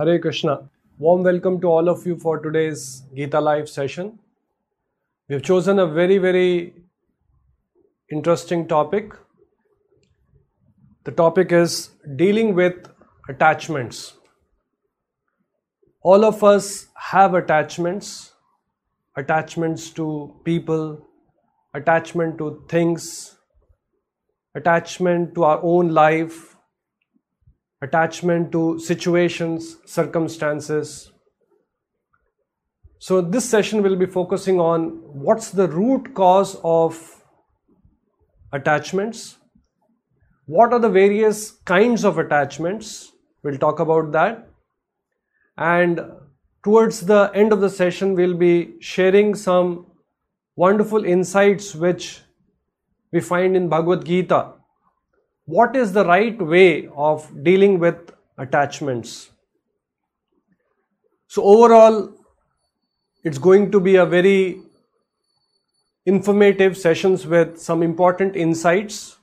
Hare Krishna. Warm welcome to all of you for today's Gita Live session. We've chosen a very, very interesting topic. The topic is dealing with attachments. All of us have attachments attachments to people, attachment to things, attachment to our own life, attachment to situations, circumstances. So, this session will be focusing on what's the root cause of attachments, what are the various kinds of attachments, we'll talk about that, and towards the end of the session, we'll be sharing some wonderful insights which we find in Bhagavad Gita what is the right way of dealing with attachments. So, overall, it's going to be a very informative sessions with some important insights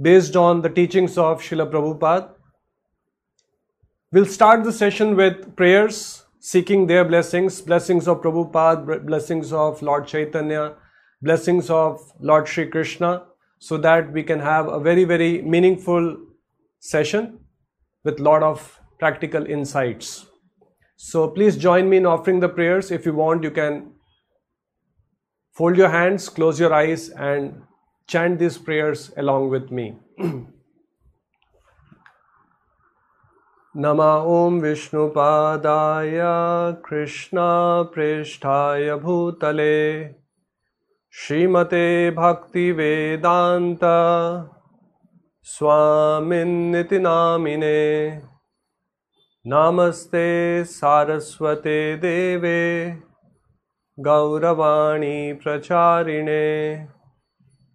based on the teachings of Srila Prabhupada. We'll start the session with prayers, seeking their blessings, blessings of Prabhupada, blessings of Lord Chaitanya, blessings of Lord Sri Krishna, so that we can have a very, very meaningful session with lot of practical insights. So please join me in offering the prayers. If you want, you can fold your hands, close your eyes, and chant these prayers along with me. नम ॐ विष्णुपादाय कृष्णापृष्ठाय भूतले श्रीमते भक्तिवेदान्त स्वामिन्निति नामिने नमस्ते सारस्वते देवे गौरवाणी प्रचारिणे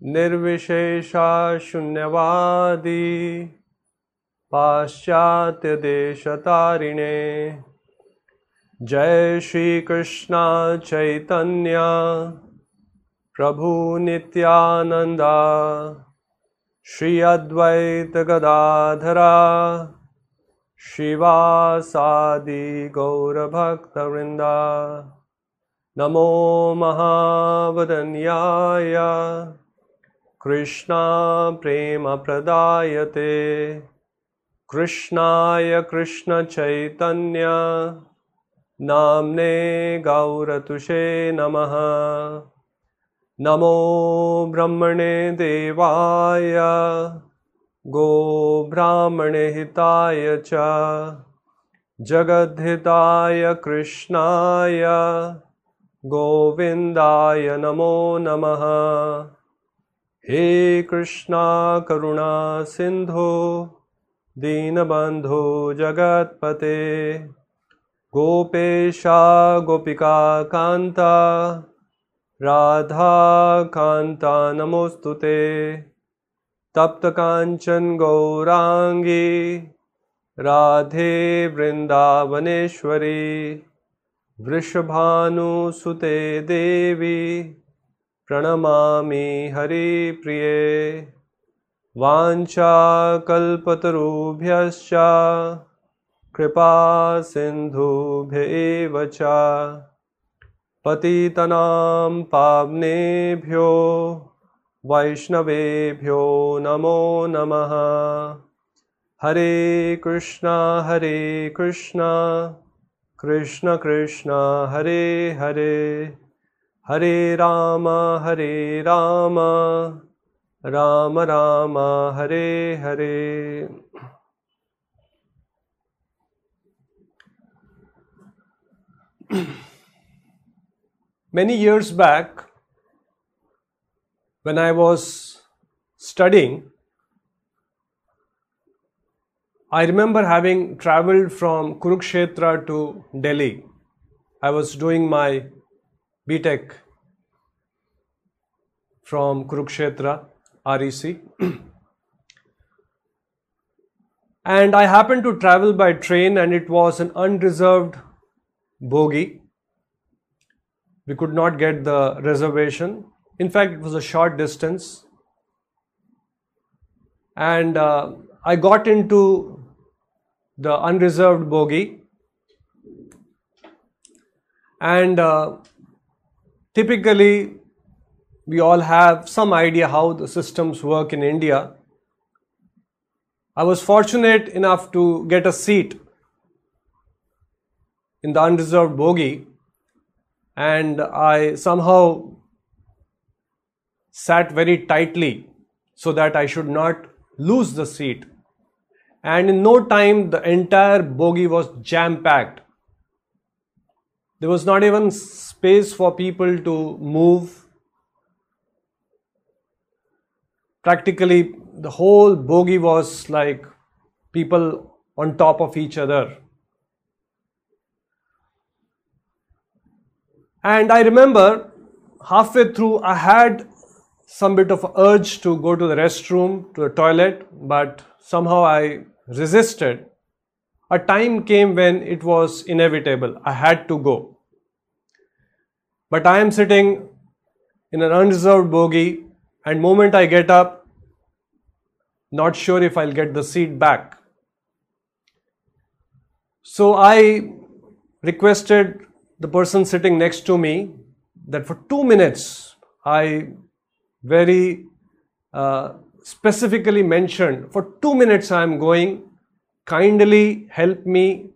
निर्विशेषा शून्यवादी पाश्चात्यदेशतारिणे। जय श्रीकृष्ण चैतन्य प्रभु नित्यानन्दा श्री अद्वैत गदाधरा शिवासादि गौरभक्तवृन्दा। नमो महावदन्याय कृष्णा प्रेमप्रदायते कृष्णाय कृष्णचैतन्य नाम्ने गौरतुषे नमः नमो ब्रह्मणे देवाय गोब्राह्मणहिताय च जगद्धिताय कृष्णाय गोविन्दाय नमो नमः। हे कृष्णा करुणा सिन्धो दीनबन्धो जगत्पते गोपेशा गोपिका कान्ता राधाकान्ता नमोऽस्तु ते। तप्तकाञ्चन गौराङ्गी। राधे वृन्दावनेश्वरी। वृषभानुसुते देवी। प्रणमामि हरिप्रिये। वाञ्छाकल्पतरुभ्यश्च। कृपा सिन्धुभ्य एव च पतितनां पावनेभ्यो वैष्णवेभ्यो नमो नमः। हरे कृष्णा हरे कृष्णा। कृष्ण कृष्ण, हरे हरे। हरे राम हरे Ram. Ram Ram, Hare Hare. Many years back, when I was studying, I remember having traveled from Kurukshetra to Delhi. I was doing my BTech from Kurukshetra, REC. and I happened to travel by train, and it was an unreserved bogie. We could not get the reservation. In fact, it was a short distance. And uh, I got into the unreserved bogie And uh, typically, we all have some idea how the systems work in India. I was fortunate enough to get a seat in the unreserved bogie, and I somehow sat very tightly so that I should not lose the seat. And in no time, the entire bogie was jam packed. There was not even space for people to move practically the whole bogie was like people on top of each other. And I remember halfway through, I had some bit of urge to go to the restroom, to the toilet, but somehow I resisted. A time came when it was inevitable. I had to go. But I am sitting in an unreserved bogie and moment I get up, not sure if I'll get the seat back. So I requested the person sitting next to me that for two minutes I very uh, specifically mentioned for two minutes I am going, kindly help me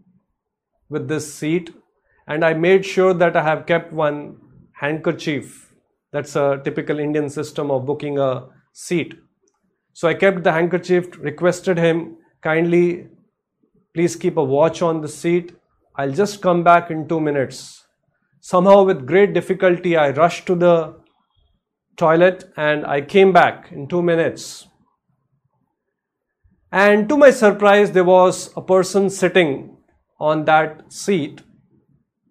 with this seat. And I made sure that I have kept one handkerchief that's a typical Indian system of booking a seat. So I kept the handkerchief, requested him kindly, please keep a watch on the seat. I'll just come back in two minutes. Somehow, with great difficulty, I rushed to the toilet and I came back in two minutes. And to my surprise, there was a person sitting on that seat,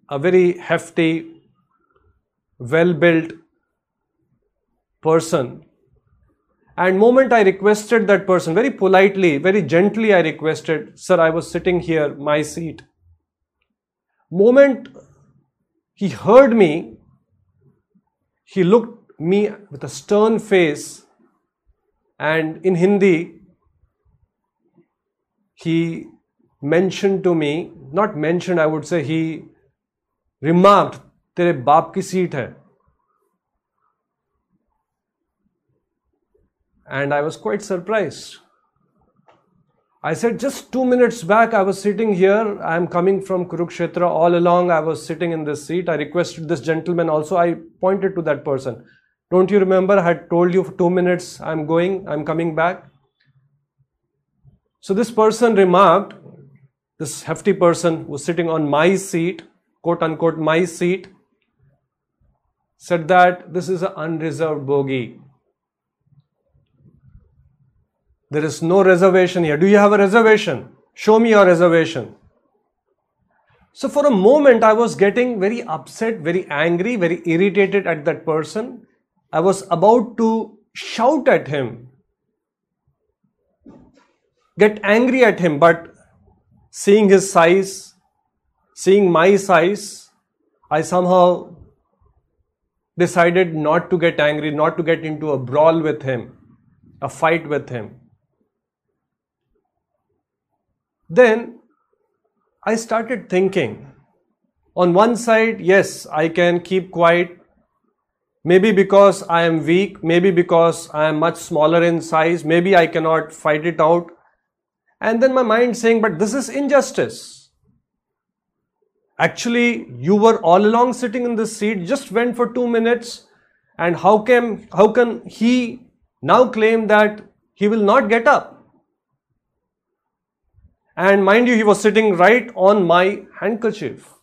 a very hefty, well built person and moment i requested that person very politely very gently i requested sir i was sitting here my seat moment he heard me he looked me with a stern face and in hindi he mentioned to me not mentioned i would say he remarked तेरे बाप की seat है and I was quite surprised. I said, just two minutes back, I was sitting here. I'm coming from Kurukshetra. All along, I was sitting in this seat. I requested this gentleman also. I pointed to that person. Don't you remember? I had told you for two minutes, I'm going, I'm coming back. So this person remarked, this hefty person was sitting on my seat, quote unquote, my seat, said that this is an unreserved bogie. There is no reservation here. Do you have a reservation? Show me your reservation. So, for a moment, I was getting very upset, very angry, very irritated at that person. I was about to shout at him, get angry at him, but seeing his size, seeing my size, I somehow decided not to get angry, not to get into a brawl with him, a fight with him. Then I started thinking on one side, yes, I can keep quiet. Maybe because I am weak, maybe because I am much smaller in size, maybe I cannot fight it out. And then my mind saying, but this is injustice. Actually, you were all along sitting in this seat, just went for two minutes, and how can how can he now claim that he will not get up? And mind you, he was sitting right on my handkerchief.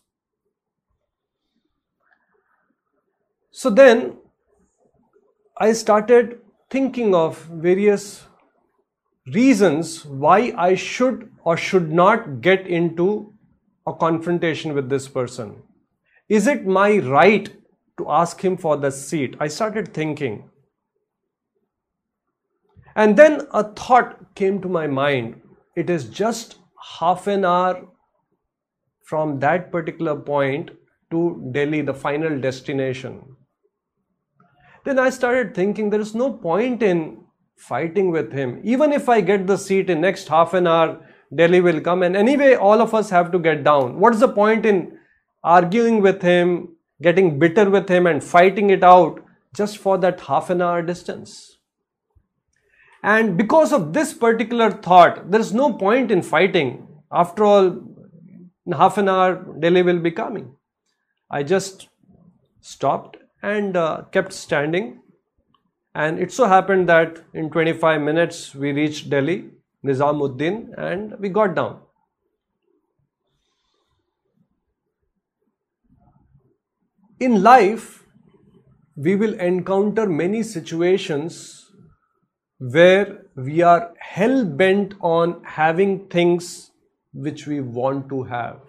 So then I started thinking of various reasons why I should or should not get into a confrontation with this person. Is it my right to ask him for the seat? I started thinking. And then a thought came to my mind. It is just half an hour from that particular point to Delhi, the final destination. Then I started thinking there is no point in fighting with him. Even if I get the seat in next half an hour, Delhi will come and anyway all of us have to get down. What's the point in arguing with him, getting bitter with him, and fighting it out just for that half an hour distance. And because of this particular thought, there is no point in fighting. After all, in half an hour, Delhi will be coming. I just stopped and uh, kept standing. And it so happened that in 25 minutes we reached Delhi, Nizamuddin, and we got down. In life, we will encounter many situations where we are hell bent on having things which we want to have.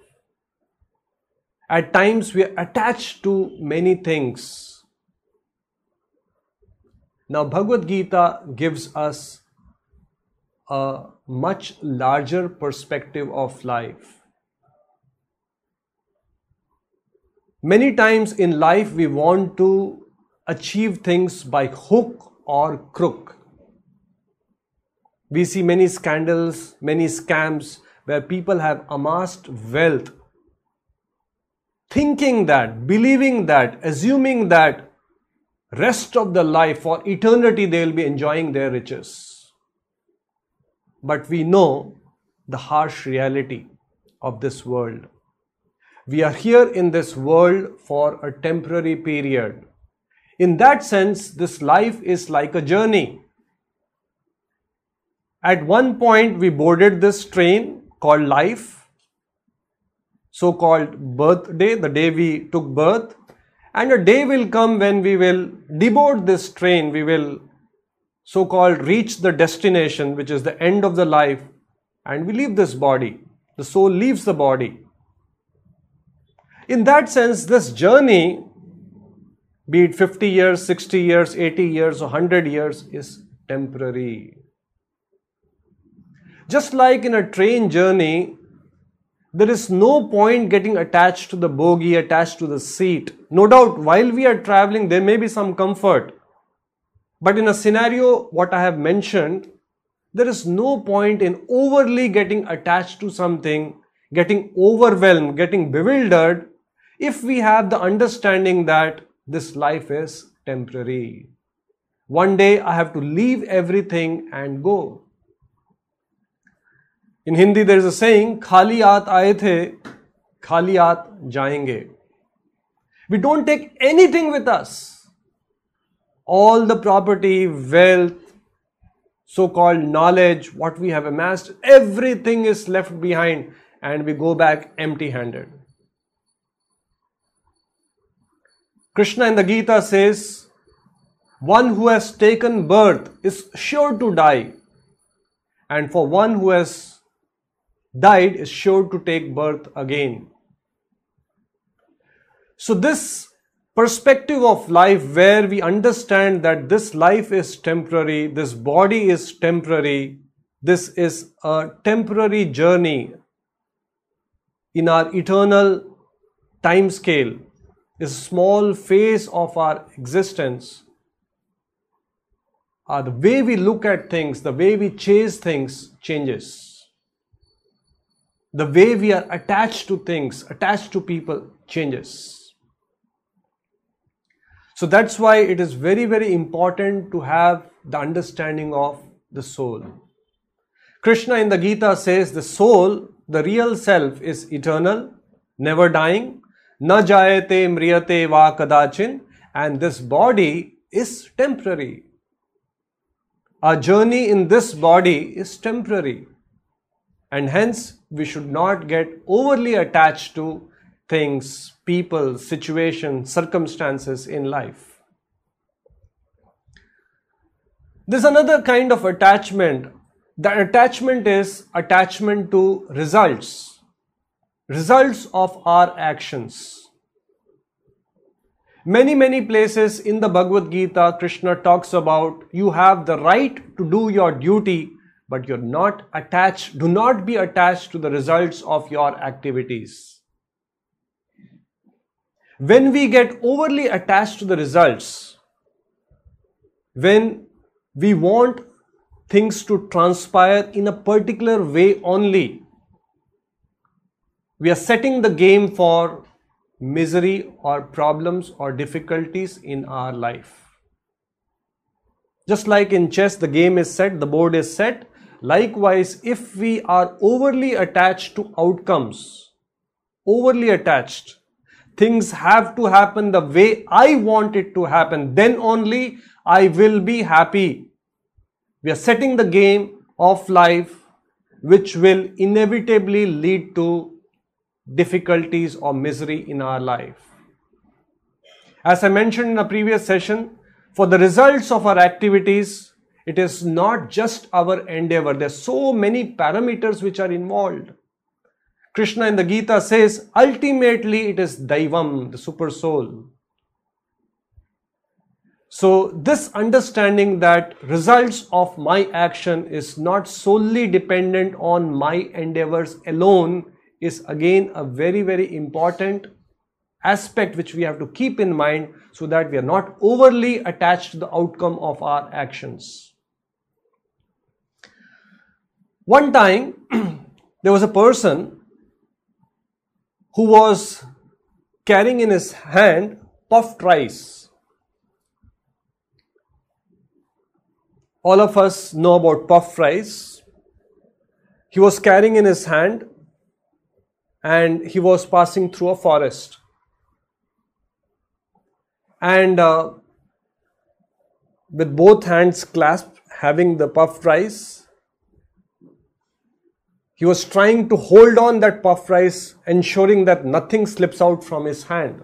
At times, we are attached to many things. Now, Bhagavad Gita gives us a much larger perspective of life. Many times in life, we want to achieve things by hook or crook. We see many scandals, many scams where people have amassed wealth thinking that, believing that, assuming that rest of the life for eternity they will be enjoying their riches. But we know the harsh reality of this world. We are here in this world for a temporary period. In that sense, this life is like a journey. At one point, we boarded this train called life so called birthday, the day we took birth. And a day will come when we will deboard this train, we will so called reach the destination, which is the end of the life, and we leave this body. The soul leaves the body. In that sense, this journey, be it 50 years, 60 years, 80 years, or 100 years, is temporary. Just like in a train journey, there is no point getting attached to the bogie, attached to the seat. No doubt, while we are traveling, there may be some comfort. But in a scenario, what I have mentioned, there is no point in overly getting attached to something, getting overwhelmed, getting bewildered, if we have the understanding that this life is temporary. One day I have to leave everything and go. In Hindi, there is a saying, khali aat aaye the, khali aat jayenge. We don't take anything with us. All the property, wealth, so called knowledge, what we have amassed, everything is left behind and we go back empty handed. Krishna in the Gita says, One who has taken birth is sure to die, and for one who has died is sure to take birth again. So, this perspective of life where we understand that this life is temporary, this body is temporary, this is a temporary journey in our eternal time scale, is a small phase of our existence. Uh, the way we look at things, the way we chase things changes the way we are attached to things, attached to people changes. So that's why it is very, very important to have the understanding of the soul. Krishna in the Gita says the soul, the real self, is eternal, never dying, na jayate mriyate va kadachin, and this body is temporary. Our journey in this body is temporary, and hence we should not get overly attached to things, people, situations, circumstances in life. There's another kind of attachment. That attachment is attachment to results, results of our actions. Many, many places in the Bhagavad Gita, Krishna talks about you have the right to do your duty but you're not attached, do not be attached to the results of your activities. When we get overly attached to the results, when we want things to transpire in a particular way only, we are setting the game for misery or problems or difficulties in our life. Just like in chess, the game is set, the board is set. Likewise, if we are overly attached to outcomes, overly attached, things have to happen the way I want it to happen, then only I will be happy. We are setting the game of life which will inevitably lead to difficulties or misery in our life. As I mentioned in a previous session, for the results of our activities, it is not just our endeavor. There are so many parameters which are involved. Krishna in the Gita says, ultimately it is Daivam, the super soul. So, this understanding that results of my action is not solely dependent on my endeavors alone is again a very, very important aspect which we have to keep in mind so that we are not overly attached to the outcome of our actions. One time, there was a person who was carrying in his hand puffed rice. All of us know about puffed rice. He was carrying in his hand and he was passing through a forest. And uh, with both hands clasped, having the puffed rice, he was trying to hold on that puff rice, ensuring that nothing slips out from his hand.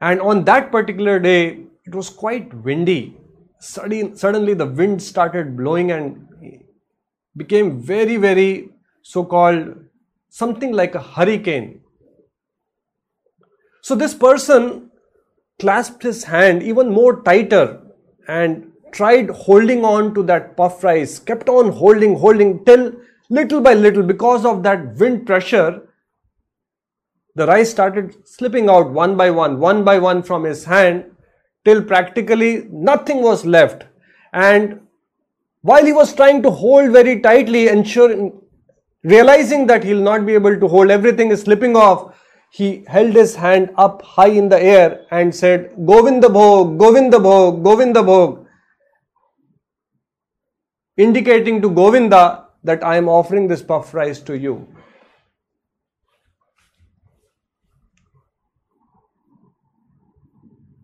And on that particular day, it was quite windy. Suddenly, the wind started blowing and became very, very so called something like a hurricane. So this person clasped his hand even more tighter and tried holding on to that puff rice, kept on holding, holding till little by little because of that wind pressure, the rice started slipping out one by one, one by one from his hand till practically nothing was left. And while he was trying to hold very tightly, ensuring Realizing that he'll not be able to hold, everything is slipping off, he held his hand up high in the air and said, Govinda Bhog, Govinda Bhog, Govinda Bhog, indicating to Govinda that I am offering this puff rice to you.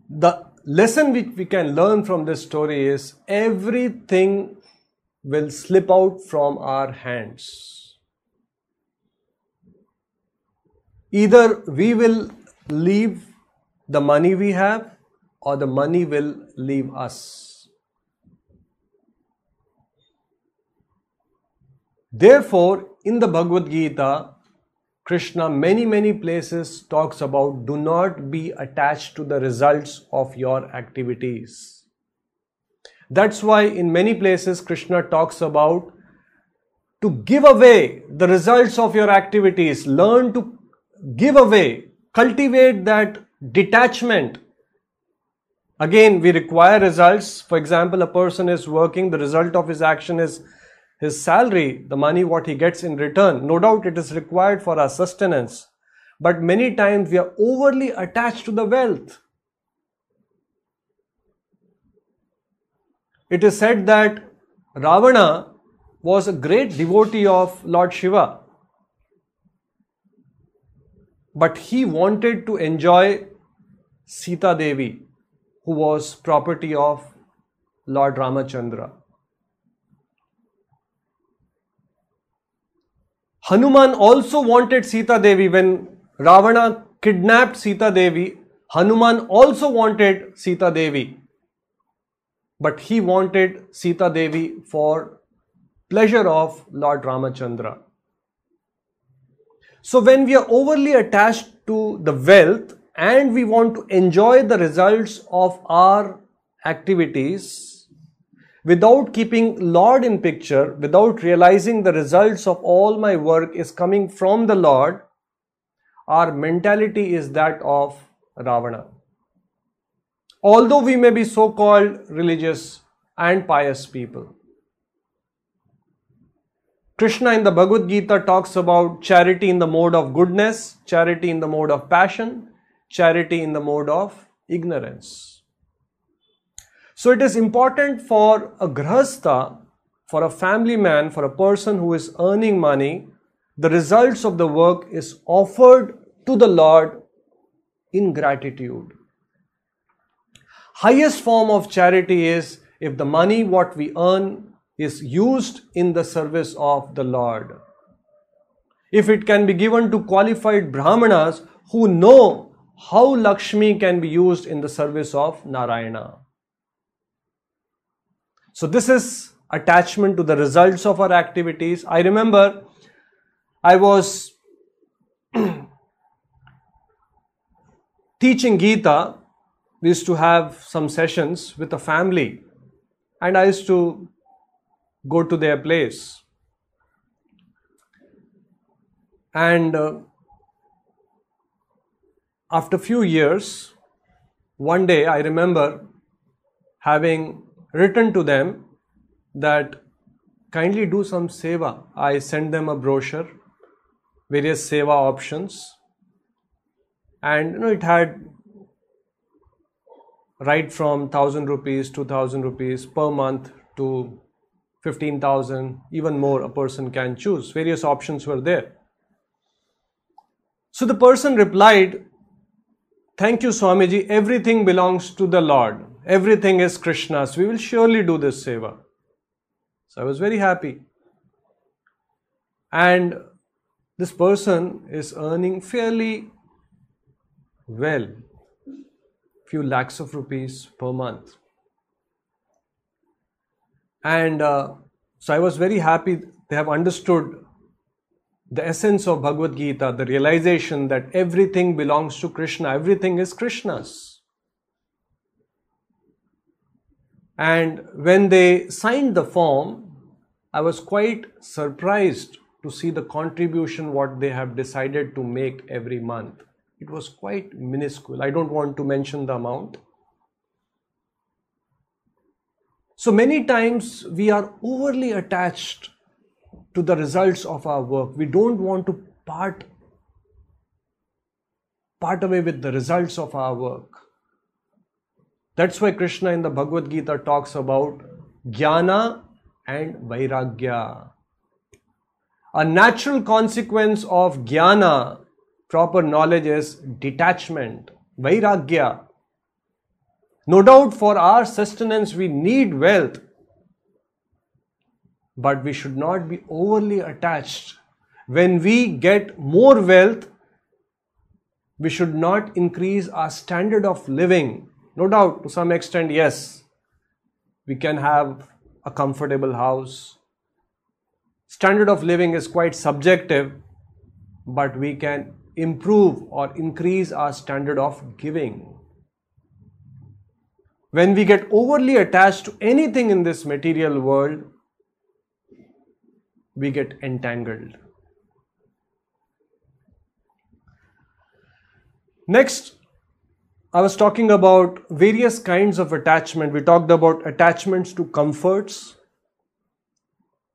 The lesson which we can learn from this story is everything will slip out from our hands. Either we will leave the money we have or the money will leave us. Therefore, in the Bhagavad Gita, Krishna many many places talks about do not be attached to the results of your activities. That's why in many places Krishna talks about to give away the results of your activities, learn to give away, cultivate that detachment. Again, we require results. For example, a person is working, the result of his action is his salary, the money what he gets in return. No doubt it is required for our sustenance. But many times we are overly attached to the wealth. It is said that Ravana was a great devotee of Lord Shiva but he wanted to enjoy Sita Devi, who was property of Lord Ramachandra. Hanuman also wanted Sita Devi when Ravana kidnapped Sita Devi. Hanuman also wanted Sita Devi, but he wanted Sita Devi for pleasure of Lord Ramachandra. So when we are overly attached to the wealth and we want to enjoy the results of our activities without keeping Lord in picture, without realizing the results of all my work is coming from the Lord, our mentality is that of Ravana. Although we may be so called religious and pious people, Krishna in the Bhagavad Gita talks about charity in the mode of goodness, charity in the mode of passion, charity in the mode of ignorance. So it is important for a grahastha, for a family man, for a person who is earning money, the results of the work is offered to the Lord in gratitude. Highest form of charity is if the money what we earn is used in the service of the Lord. If it can be given to qualified brahmanas who know how Lakshmi can be used in the service of Narayana. So, this is attachment to the results of our activities. I remember I was teaching Gita. We used to have some sessions with a family, and I used to go to their place. And uh, after few years, one day I remember having written to them that kindly do some seva. I sent them a brochure, various seva options, and you know it had right from 1000 rupees 2000 rupees per month to 15000 even more a person can choose. Various options were there. So the person replied thank you swamiji. Everything belongs to the lord everything is krishna's. We will surely do this seva. So i was very happy. And this person is earning fairly well. Few lakhs of rupees per month. And uh, so I was very happy. They have understood the essence of Bhagavad Gita, the realization that everything belongs to Krishna, everything is Krishna's. And when they signed the form, I was quite surprised to see the contribution what they have decided to make every month. It was quite minuscule. I don't want to mention the amount. So many times we are overly attached to the results of our work. We don't want to part part away with the results of our work. That's why Krishna in the Bhagavad Gita talks about jnana and vairagya. A natural consequence of jnana, proper knowledge, is detachment, vairagya. No doubt for our sustenance we need wealth, but we should not be overly attached. When we get more wealth, we should not increase our standard of living. No doubt, to some extent, yes, we can have a comfortable house. Standard of living is quite subjective, but we can improve or increase our standard of giving. When we get overly attached to anything in this material world, we get entangled. Next, I was talking about various kinds of attachment. We talked about attachments to comforts,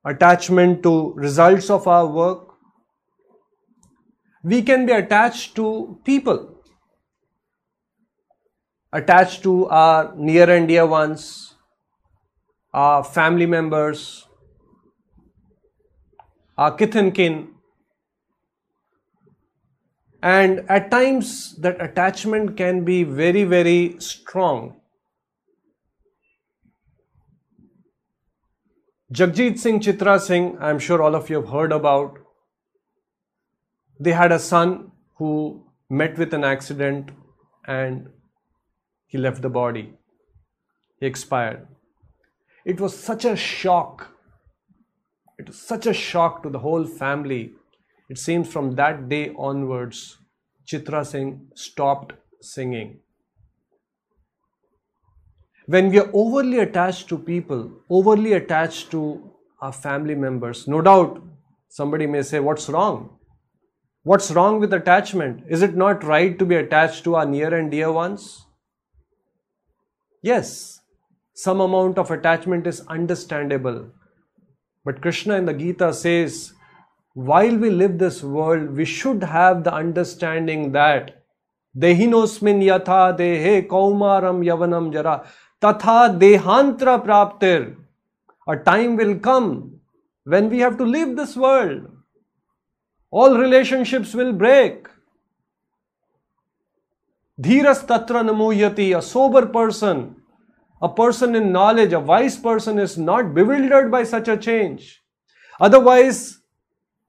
attachment to results of our work. We can be attached to people attached to our near and dear ones, our family members, our kith and kin. And at times that attachment can be very, very strong. Jagjit Singh Chitra Singh, I'm sure all of you have heard about. They had a son who met with an accident and he left the body. He expired. It was such a shock. It was such a shock to the whole family. It seems from that day onwards, Chitra Singh stopped singing. When we are overly attached to people, overly attached to our family members, no doubt somebody may say, What's wrong? What's wrong with attachment? Is it not right to be attached to our near and dear ones? Yes, some amount of attachment is understandable. But Krishna in the Gita says, while we live this world, we should have the understanding that Dehinosmin yatha dehe kaumaram yavanam jara tatha dehantra praptir. A time will come when we have to leave this world. All relationships will break. Dhiras tatra namuyati, a sober person, a person in knowledge, a wise person is not bewildered by such a change. Otherwise,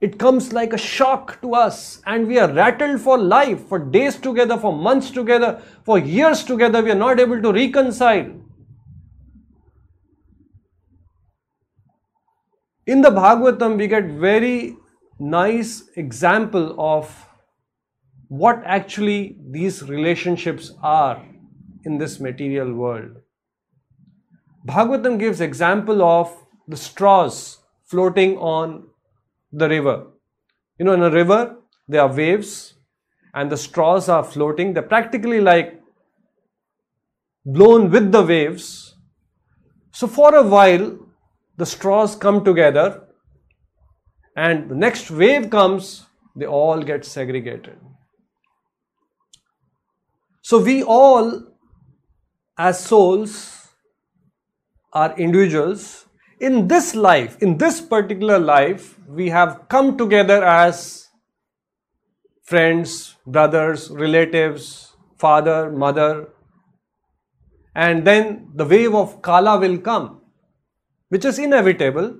it comes like a shock to us and we are rattled for life, for days together, for months together, for years together. We are not able to reconcile. In the Bhagavatam, we get very nice example of what actually these relationships are in this material world. Bhagavatam gives example of the straws floating on the river. You know, in a river, there are waves and the straws are floating. They're practically like blown with the waves. So, for a while, the straws come together and the next wave comes, they all get segregated. So we all, as souls, are individuals. In this life, in this particular life, we have come together as friends, brothers, relatives, father, mother, and then the wave of Kala will come, which is inevitable.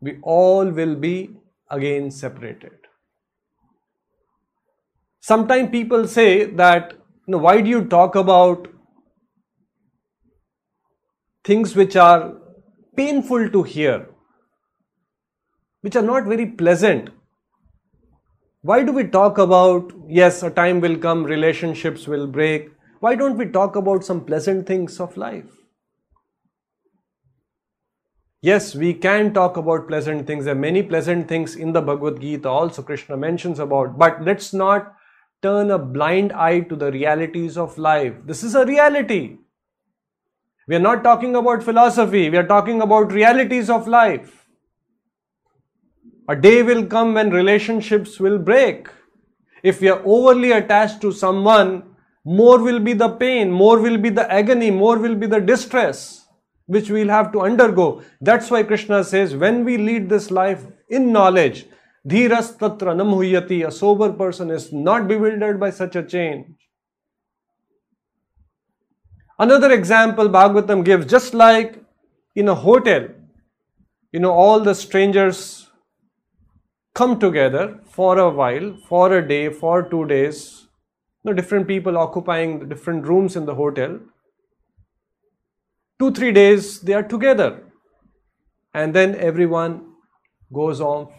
We all will be again separated. Sometimes people say that you know, why do you talk about things which are painful to hear, which are not very pleasant? Why do we talk about, yes, a time will come, relationships will break? Why don't we talk about some pleasant things of life? Yes, we can talk about pleasant things. There are many pleasant things in the Bhagavad Gita also Krishna mentions about, but let's not turn a blind eye to the realities of life. This is a reality. We are not talking about philosophy, we are talking about realities of life. A day will come when relationships will break. If we are overly attached to someone, more will be the pain, more will be the agony, more will be the distress which we'll have to undergo. That's why Krishna says, when we lead this life in knowledge, Dhiras tatra namhuyati. A sober person is not bewildered by such a change. Another example Bhagavatam gives, just like in a hotel, you know, all the strangers come together for a while, for a day, for two days, you know, different people occupying different rooms in the hotel. Two, three days they are together, and then everyone goes off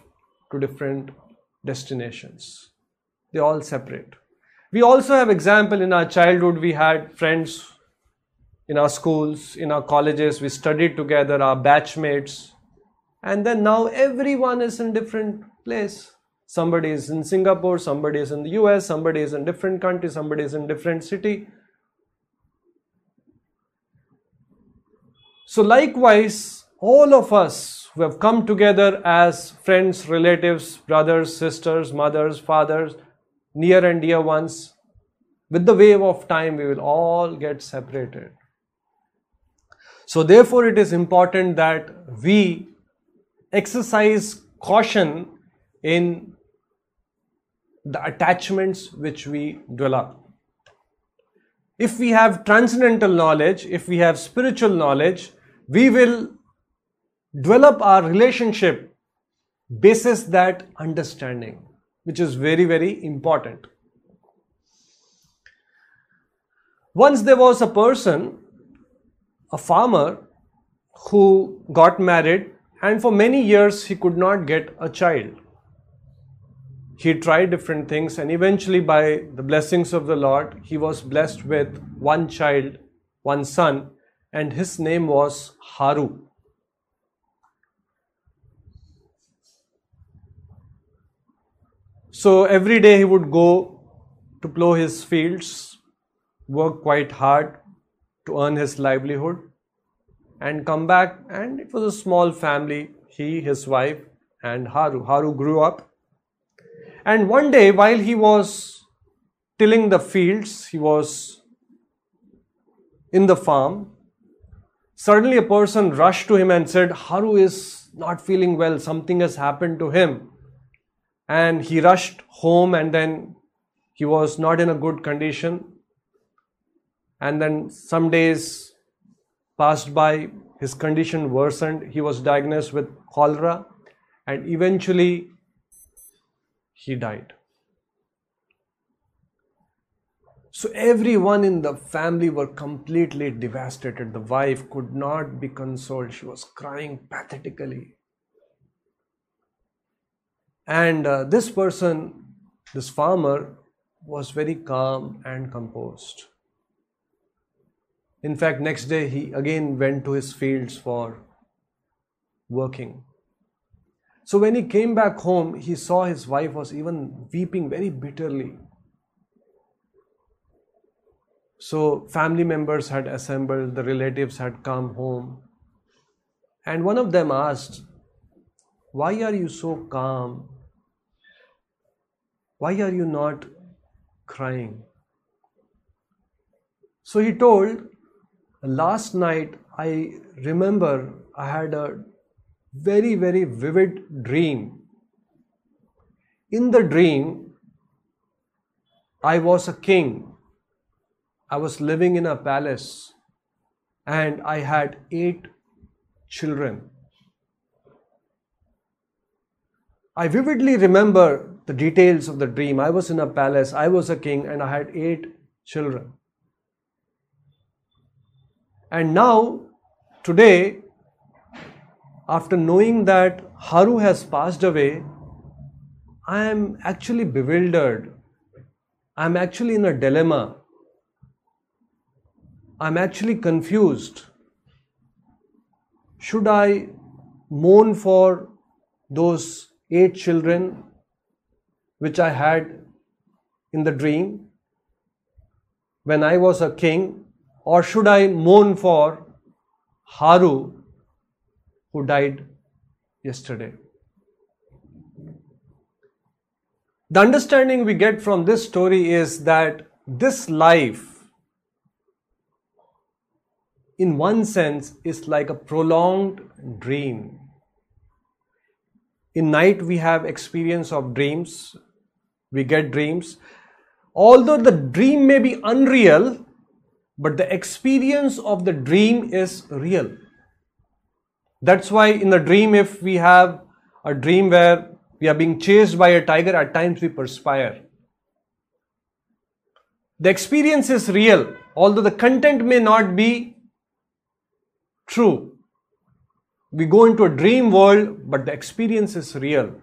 to different destinations. They all separate. We also have example in our childhood. We had friends in our schools, in our colleges. We studied together, our batchmates, and then now everyone is in different place. Somebody is in Singapore, somebody is in the US, somebody is in different country, somebody is in different city. So likewise, all of us who have come together as friends, relatives, brothers, sisters, mothers, fathers, near and dear ones, with the wave of time, we will all get separated. So, therefore, it is important that we exercise caution in the attachments which we develop. If we have transcendental knowledge, if we have spiritual knowledge, we will develop our relationship basis that understanding which is very very important once there was a person a farmer who got married and for many years he could not get a child. He tried different things and eventually by the blessings of the lord he was blessed with one child one son and his name was haru. So every day he would go to plow his fields, work quite hard to earn his livelihood, and come back. And it was a small family. he, his wife, and Haru. Haru grew up. And one day, while he was tilling the fields, he was in the farm. Suddenly, a person rushed to him and said, Haru is not feeling well, something has happened to him. And he rushed home, and then he was not in a good condition. And then some days passed by, his condition worsened. He was diagnosed with cholera, and eventually he died. So everyone in the family were completely devastated. The wife could not be consoled. She was crying pathetically. And uh, this person, this farmer, was very calm and composed. In fact, next day he again went to his fields for working. So when he came back home, he saw his wife was even weeping very bitterly. So family members had assembled, the relatives had come home. And one of them asked, Why are you so calm? Why are you not crying? So he told, Last night I remember I had a very, very vivid dream. In the dream, I was a king. I was living in a palace and I had eight children. I vividly remember the details of the dream. I was in a palace, I was a king, and I had eight children. And now, today, after knowing that Haru has passed away, I am actually bewildered. I'm actually in a dilemma. I'm actually confused. Should I mourn for those eight children which I had in the dream when I was a king, or should I mourn for Haru who died yesterday. The understanding we get from this story is that this life, in one sense, is like a prolonged dream. In night, we have experience of dreams, we get dreams. Although the dream may be unreal, but the experience of the dream is real. That's why in the dream, if we have a dream where we are being chased by a tiger, at times we perspire. The experience is real, although the content may not be true. We go into a dream world, but the experience is real.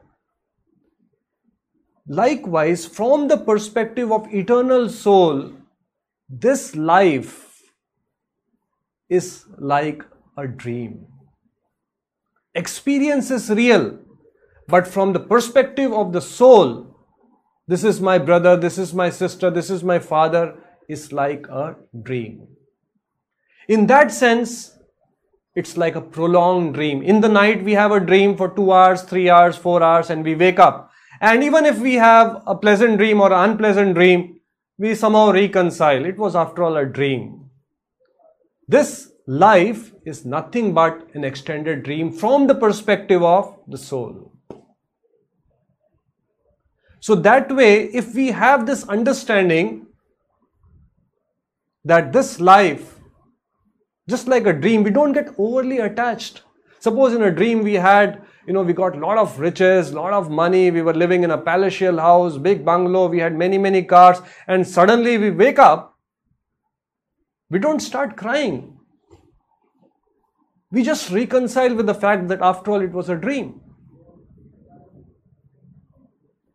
Likewise, from the perspective of eternal soul, this life is like a dream experience is real, but from the perspective of the soul, this is my brother, this is my sister, this is my father, is like a dream. In that sense, it's like a prolonged dream. In the night, we have a dream for two hours, three hours, four hours, and we wake up. And even if we have a pleasant dream or an unpleasant dream, we somehow reconcile. It was, after all, a dream. This life is nothing but an extended dream from the perspective of the soul. So, that way, if we have this understanding that this life, just like a dream, we don't get overly attached. Suppose in a dream we had, you know, we got a lot of riches, lot of money, we were living in a palatial house, big bungalow, we had many, many cars, and suddenly we wake up, we don't start crying. We just reconcile with the fact that after all it was a dream.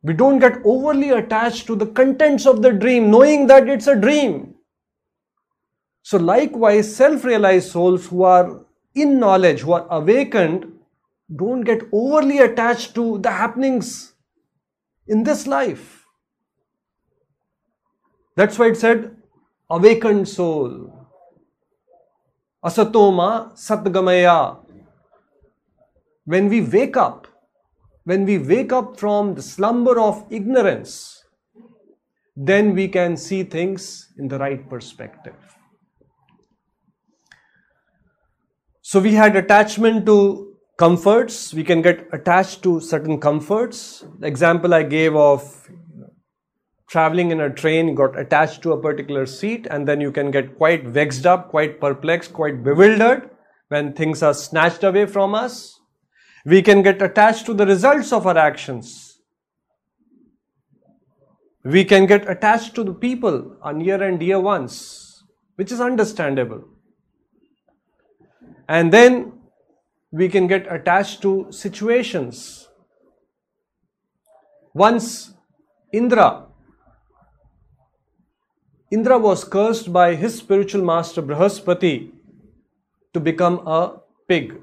We don't get overly attached to the contents of the dream, knowing that it's a dream. So, likewise, self realized souls who are in knowledge, who are awakened, don't get overly attached to the happenings in this life. That's why it said, awakened soul. Asatoma Satgamaya. when we wake up, when we wake up from the slumber of ignorance, then we can see things in the right perspective. So we had attachment to comforts. We can get attached to certain comforts. The example I gave of traveling in a train, got attached to a particular seat, and then you can get quite vexed up, quite perplexed, quite bewildered when things are snatched away from us. We can get attached to the results of our actions. We can get attached to the people, our near and dear ones, which is understandable. And then we can get attached to situations. Once Indra, Indra was cursed by his spiritual master Brahaspati to become a pig.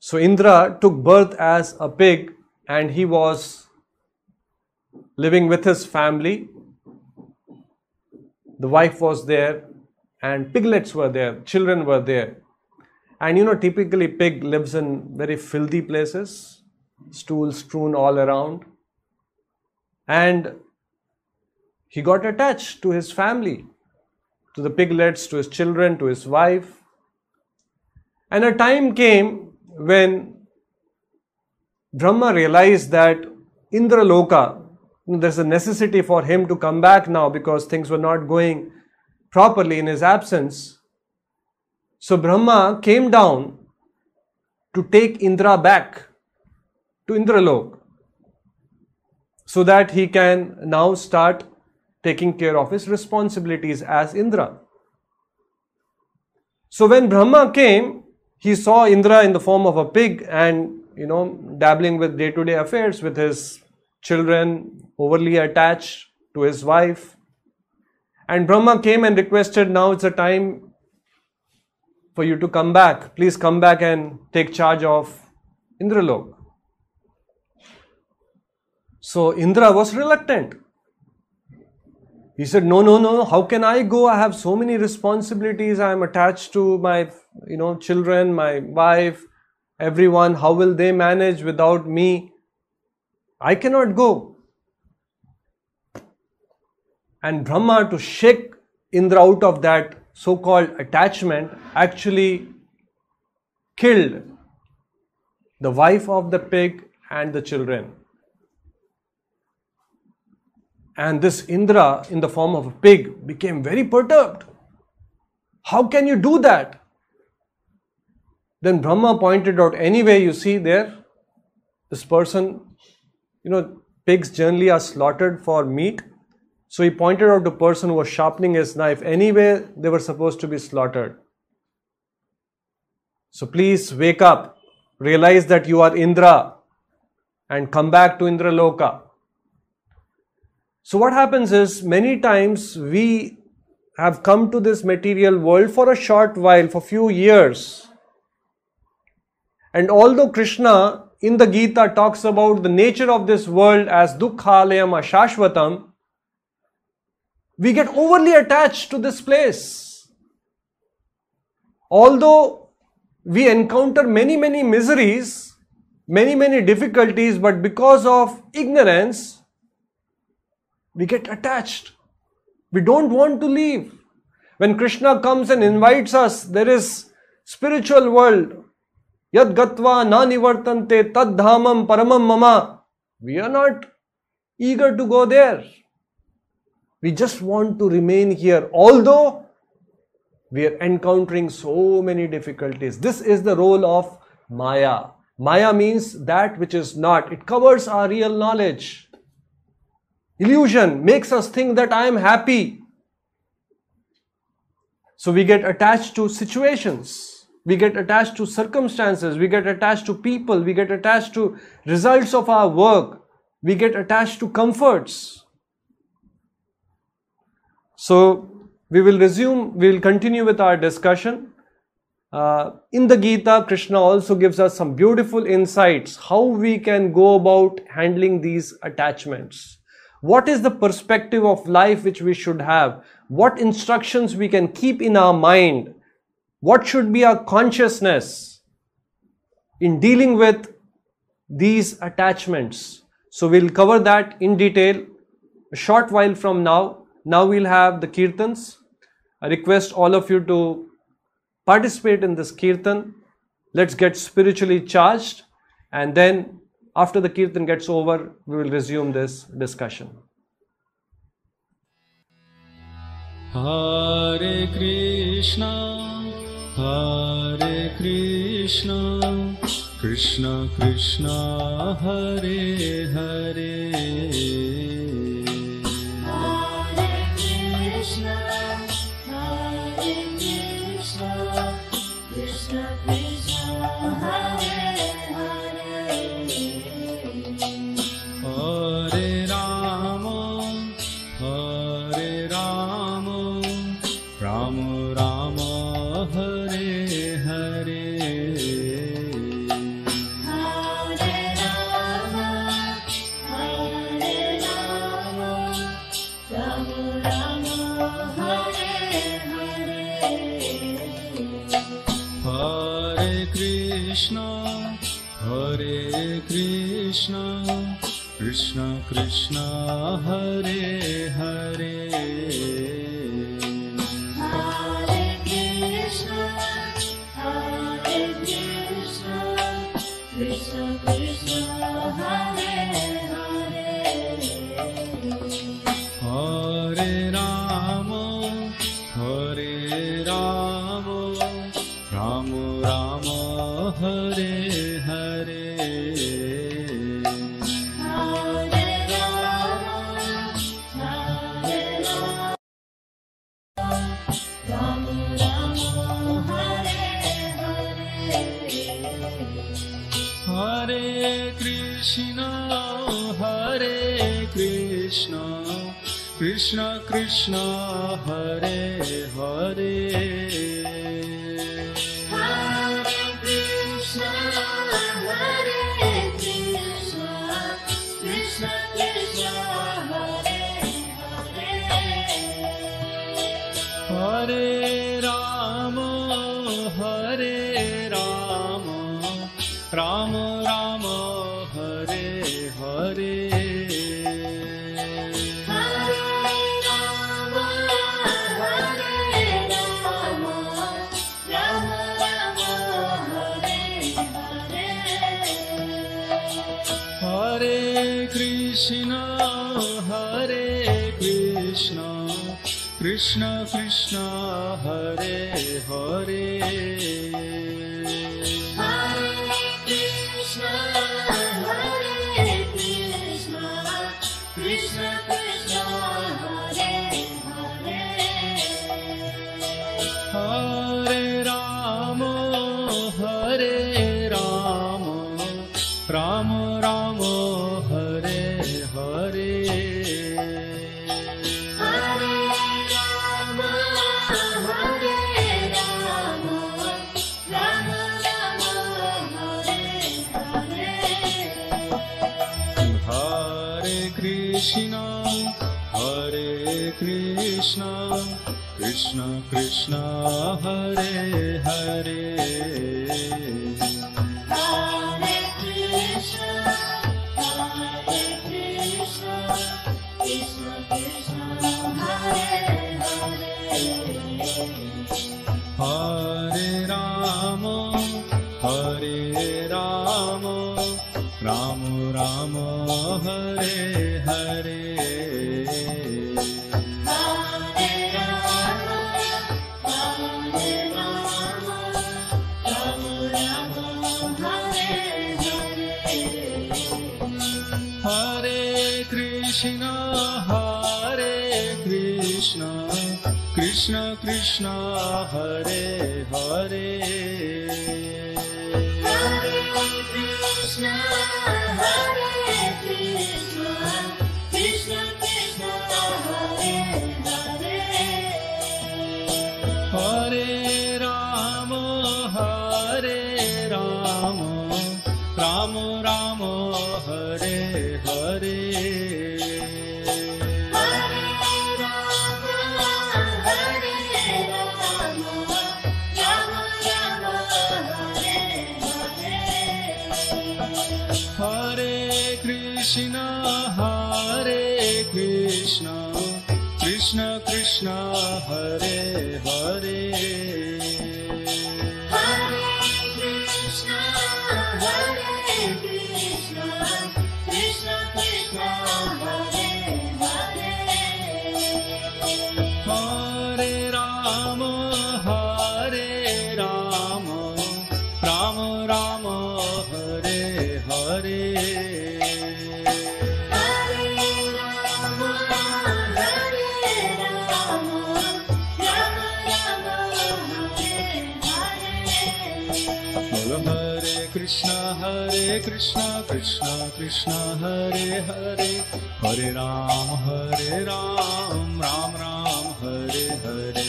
So Indra took birth as a pig and he was living with his family. The wife was there and piglets were there, children were there. And you know, typically pig lives in very filthy places, stools strewn all around. And he got attached to his family, to the piglets, to his children, to his wife. And a time came when Brahma realized that Indra Loka, there's a necessity for him to come back now because things were not going properly in his absence. So Brahma came down to take Indra back to Indralok so that he can now start taking care of his responsibilities as Indra. So when Brahma came, he saw Indra in the form of a pig and you know dabbling with day-to-day affairs with his children, overly attached to his wife. And Brahma came and requested, now it's a time for you to come back. Please come back and take charge of Indralok. So Indra was reluctant. He said, No, no, no, how can I go? I have so many responsibilities. I am attached to my you know children, my wife, everyone. How will they manage without me? I cannot go and Brahma to shake Indra out of that so called attachment actually killed the wife of the pig and the children. And this Indra, in the form of a pig, became very perturbed. How can you do that? Then Brahma pointed out, anyway, you see there, this person, you know, pigs generally are slaughtered for meat so he pointed out the person who was sharpening his knife. Anyway, they were supposed to be slaughtered. So please wake up, realize that you are Indra, and come back to Indra Loka. So what happens is many times we have come to this material world for a short while, for few years. And although Krishna in the Gita talks about the nature of this world as dukkhalayam ashashvatam, we get overly attached to this place. Although we encounter many, many miseries, many, many difficulties, but because of ignorance, we get attached. We don't want to leave. When Krishna comes and invites us, there is spiritual world. Yad gatva na nivartante tad dhamam paramam mama. We are not eager to go there. We just want to remain here, although we are encountering so many difficulties. This is the role of Maya. Maya means that which is not, it covers our real knowledge. Illusion makes us think that I am happy. So we get attached to situations, we get attached to circumstances, we get attached to people, we get attached to results of our work, we get attached to comforts. So, we will resume, we will continue with our discussion. Uh, in the Gita, Krishna also gives us some beautiful insights how we can go about handling these attachments. What is the perspective of life which we should have? What instructions we can keep in our mind? What should be our consciousness in dealing with these attachments? So, we'll cover that in detail a short while from now. Now we'll have the kirtans. I request all of you to participate in this kirtan. Let's get spiritually charged and then after the kirtan gets over, we will resume this discussion. Hare Krishna, Hare Krishna, Krishna Krishna, Hare Hare. Krishna Hare Krishna Krishna Hare Hare Krishna Krishna Hare Hare Hare Hare Krishna, Krishna, Krishna Hare. Krishna Krishna Krishna Hare Hare Hare Ram Hare Ram Ram Ram Hare Hare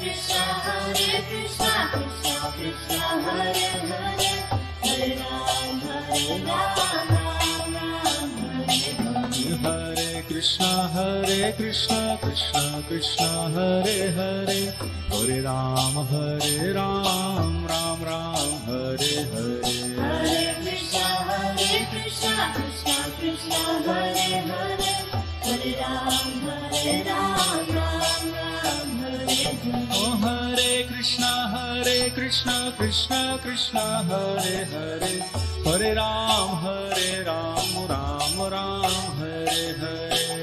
Krishna Hare Krishna Krishna Krishna Hare Krishna Hare Krishna Krishna Krishna Hare Hare Hare Ram Hare Ram Ram Ram Hare Hare Krishna Hare Krishna Krishna Krishna Hare Hare Krishna Hare Krishna Krishna Krishna Hare Hare Hare Ram Hare Ram Ram Ram Hare Hare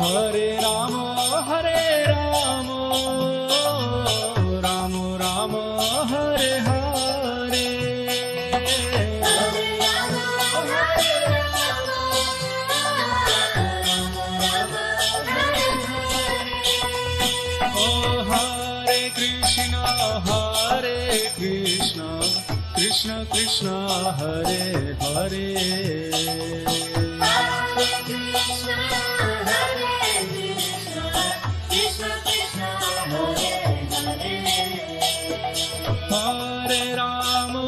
Hare Ram Hare Ram Ram Ram Hare Hare. O Hare Krishna Hare Krishna Krishna Krishna Hare Hare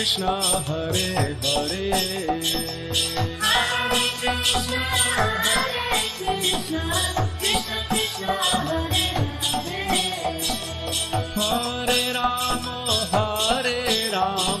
Krishna Krishna, Hare Hare. Hare Krishna, Hare Krishna, Krishna Krishna, Hare Hare. Hare Ramo, Hare Ramo,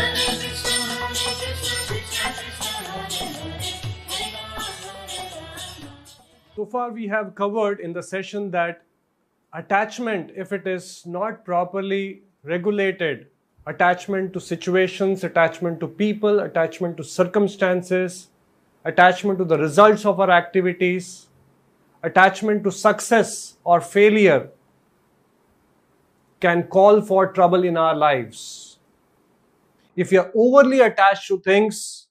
So far, we have covered in the session that attachment, if it is not properly regulated, attachment to situations, attachment to people, attachment to circumstances, attachment to the results of our activities, attachment to success or failure can call for trouble in our lives. If we are overly attached to things,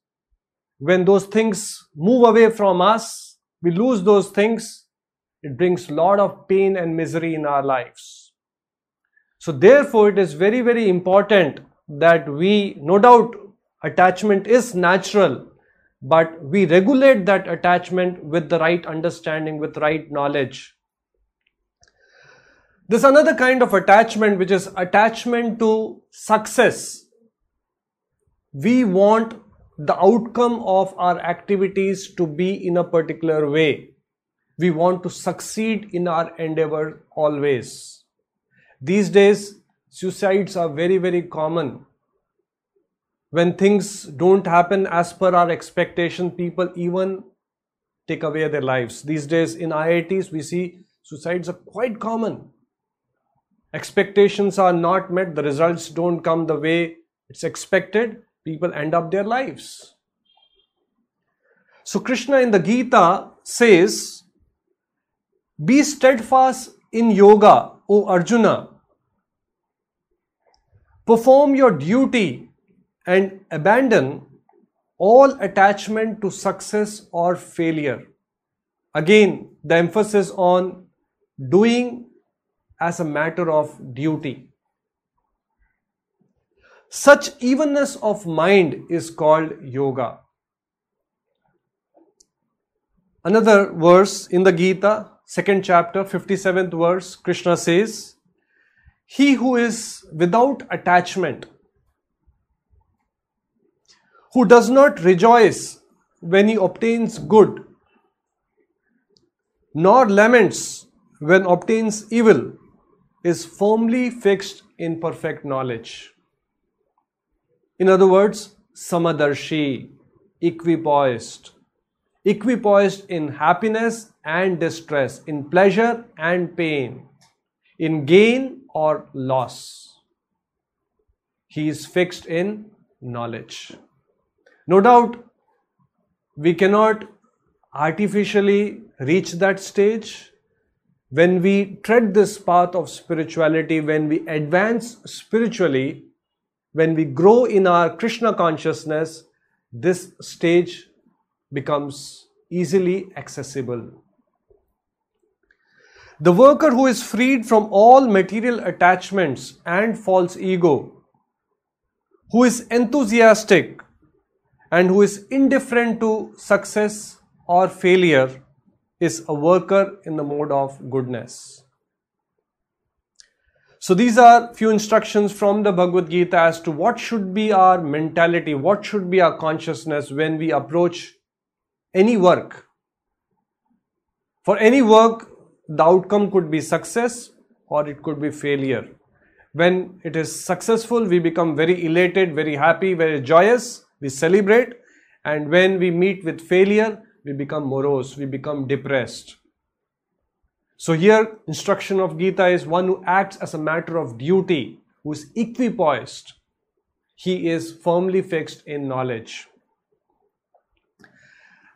when those things move away from us, we lose those things, it brings a lot of pain and misery in our lives. So, therefore, it is very, very important that we, no doubt, attachment is natural, but we regulate that attachment with the right understanding, with right knowledge. There's another kind of attachment which is attachment to success. We want the outcome of our activities to be in a particular way. We want to succeed in our endeavor always. These days, suicides are very, very common. When things don't happen as per our expectation, people even take away their lives. These days, in IITs, we see suicides are quite common. Expectations are not met, the results don't come the way it's expected, people end up their lives. So, Krishna in the Gita says, Be steadfast in yoga, O Arjuna. Perform your duty and abandon all attachment to success or failure. Again, the emphasis on doing as a matter of duty. Such evenness of mind is called yoga. Another verse in the Gita, second chapter, 57th verse, Krishna says, He who is without attachment, who does not rejoice when he obtains good, nor laments when obtains evil, is firmly fixed in perfect knowledge. In other words, samadarshi, equipoised, equipoised in happiness and distress, in pleasure and pain, in gain or loss. He is fixed in knowledge. No doubt, we cannot artificially reach that stage. When we tread this path of spirituality, when we advance spiritually, when we grow in our Krishna consciousness, this stage becomes easily accessible. The worker who is freed from all material attachments and false ego, who is enthusiastic and who is indifferent to success or failure, is a worker in the mode of goodness. So these are few instructions from the Bhagavad Gita as to what should be our mentality, what should be our consciousness when we approach any work. For any work, the outcome could be success or it could be failure. When it is successful, we become very elated, very happy, very joyous, we celebrate. And when we meet with failure, we become morose, we become depressed. So here, instruction of Gita is one who acts as a matter of duty, who is equipoised. He is firmly fixed in knowledge.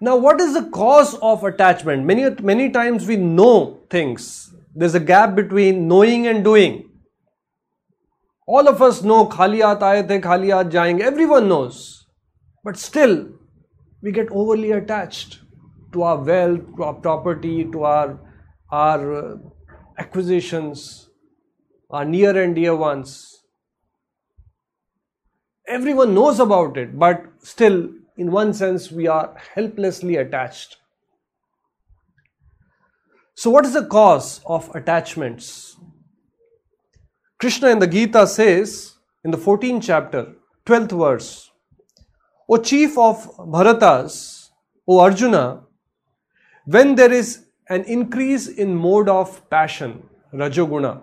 Now, what is the cause of attachment? Many, many times we know things. There's a gap between knowing and doing. All of us know khali aat aaye the, khali aat jayenge. Everyone knows. But still, we get overly attached to our wealth, to our property, to our, our uh, acquisitions, our near and dear ones. Everyone knows about it, but still in one sense, we are helplessly attached. So, what is the cause of attachments? Krishna in the Gita says in the 14th chapter, 12th verse, O chief of Bharatas, O Arjuna, when there is an increase in mode of passion, Rajoguna,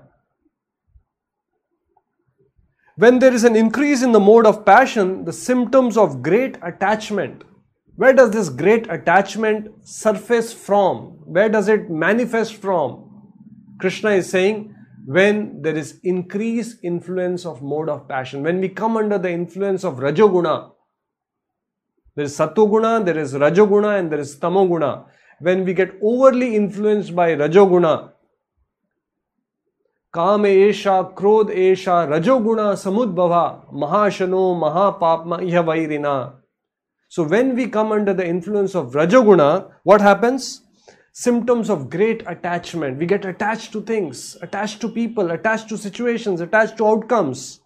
when there is an increase in the mode of passion, the symptoms of great attachment. Where does this great attachment surface from? Where does it manifest from? Krishna is saying when there is increased influence of mode of passion, when we come under the influence of Rajoguna, there is Satoguna, there is Rajoguna, and there is Tamoguna when we get overly influenced by Rajoguna. kama esha, krodh esha, Rajoguna samudbhava, mahashano, mahapapma, ihavairina. So when we come under the influence of Rajoguna, what happens? symptoms of great attachment. We get attached to things, attached to people, attached to situations, attached to outcomes.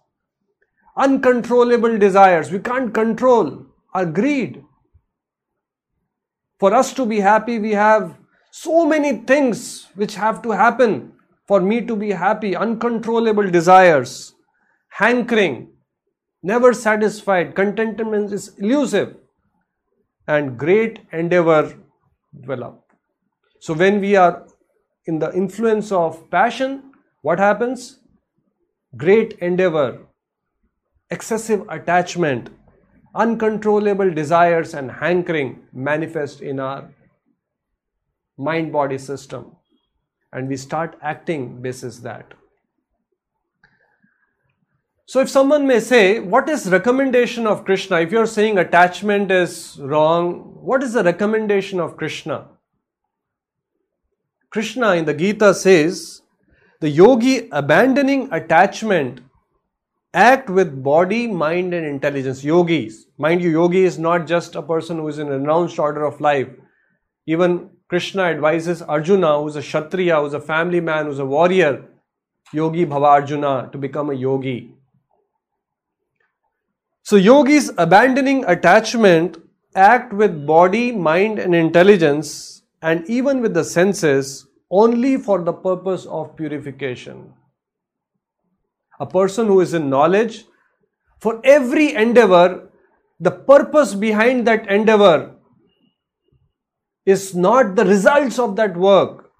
Uncontrollable desires we can't control. Our greed, for us to be happy, we have so many things which have to happen for me to be happy, uncontrollable desires, hankering, never satisfied, contentment is elusive, and great endeavor develop. So, when we are in the influence of passion, what happens? Great endeavor, excessive attachment, uncontrollable desires, and hankering manifest in our mind body system and we start acting basis that. So if someone may say, what is recommendation of Krishna? If you're saying attachment is wrong, what is the recommendation of Krishna? Krishna in the Gita says, the yogi abandoning attachment act with body, mind and intelligence. Yogis. Mind you, yogi is not just a person who is in a renounced order of life. Even Krishna advises Arjuna, who's a Kshatriya, who's a family man, who's a warrior, Yogi Bhava Arjuna, to become a yogi. So, yogis abandoning attachment act with body, mind, and intelligence, and even with the senses, only for the purpose of purification. A person who is in knowledge, for every endeavor, the purpose behind that endeavor is not the results of that work.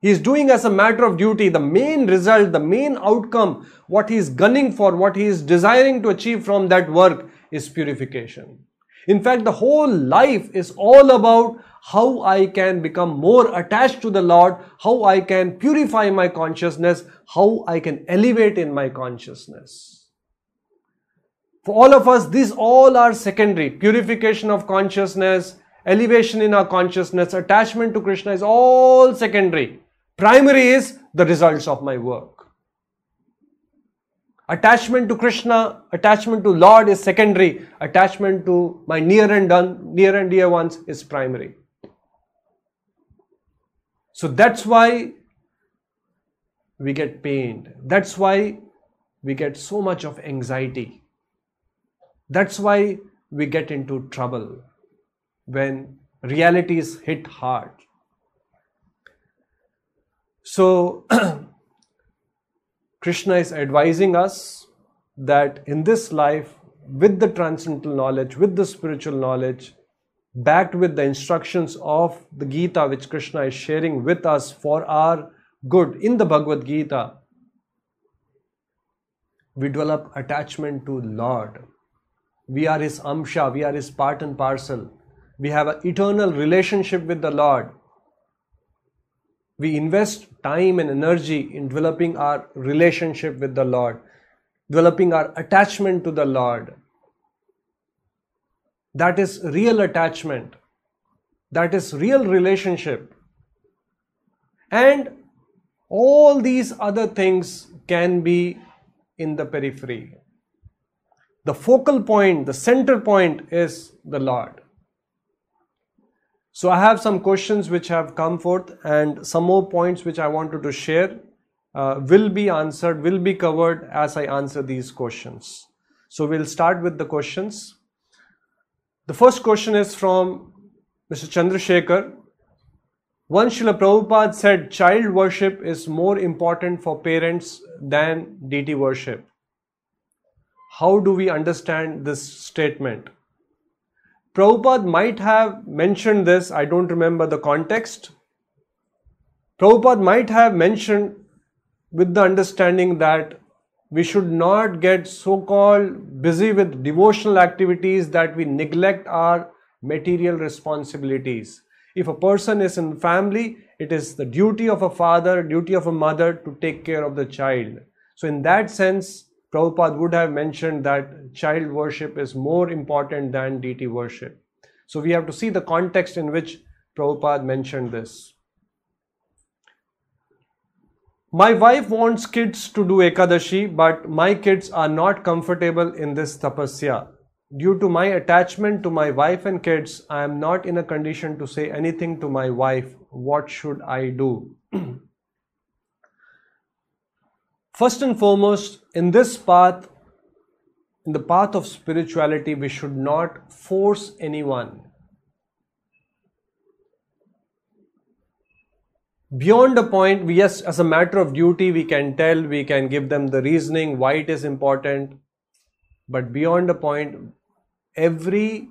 He is doing as a matter of duty. The main result, the main outcome, what he is gunning for, what he is desiring to achieve from that work is purification. In fact, the whole life is all about how I can become more attached to the Lord, how I can purify my consciousness, how I can elevate in my consciousness. For all of us, these all are secondary. Purification of consciousness, elevation in our consciousness, attachment to Krishna is all secondary. Primary is the results of my work. Attachment to Krishna, attachment to Lord is secondary. Attachment to my near and done, near and dear ones is primary. So that's why we get pained. That's why we get so much of anxiety. That's why we get into trouble when realities hit hard. So, Krishna is advising us that in this life, with the transcendental knowledge, with the spiritual knowledge, backed with the instructions of the Gita, which Krishna is sharing with us for our good in the Bhagavad Gita, we develop attachment to Lord. We are His Amsha, we are His part and parcel. We have an eternal relationship with the Lord. We invest time and energy in developing our relationship with the Lord, developing our attachment to the Lord. That is real attachment. That is real relationship. And all these other things can be in the periphery. The focal point, the center point is the Lord. So I have some questions which have come forth and some more points which I wanted to share uh, will be answered, will be covered as I answer these questions. So we'll start with the questions. The first question is from Mr. Chandrasekhar. Once Srila Prabhupada said child worship is more important for parents than deity worship. How do we understand this statement? Prabhupada might have mentioned this, I don't remember the context. Prabhupada might have mentioned with the understanding that we should not get so called busy with devotional activities that we neglect our material responsibilities. If a person is in family, it is the duty of a father, duty of a mother to take care of the child. So, in that sense, Prabhupada would have mentioned that child worship is more important than deity worship. So, we have to see the context in which Prabhupada mentioned this. My wife wants kids to do Ekadashi, but my kids are not comfortable in this tapasya. Due to my attachment to my wife and kids, I am not in a condition to say anything to my wife. What should I do? First and foremost, in this path, in the path of spirituality, we should not force anyone beyond a point yes as a matter of duty we can tell we can give them the reasoning why it is important. But beyond a point every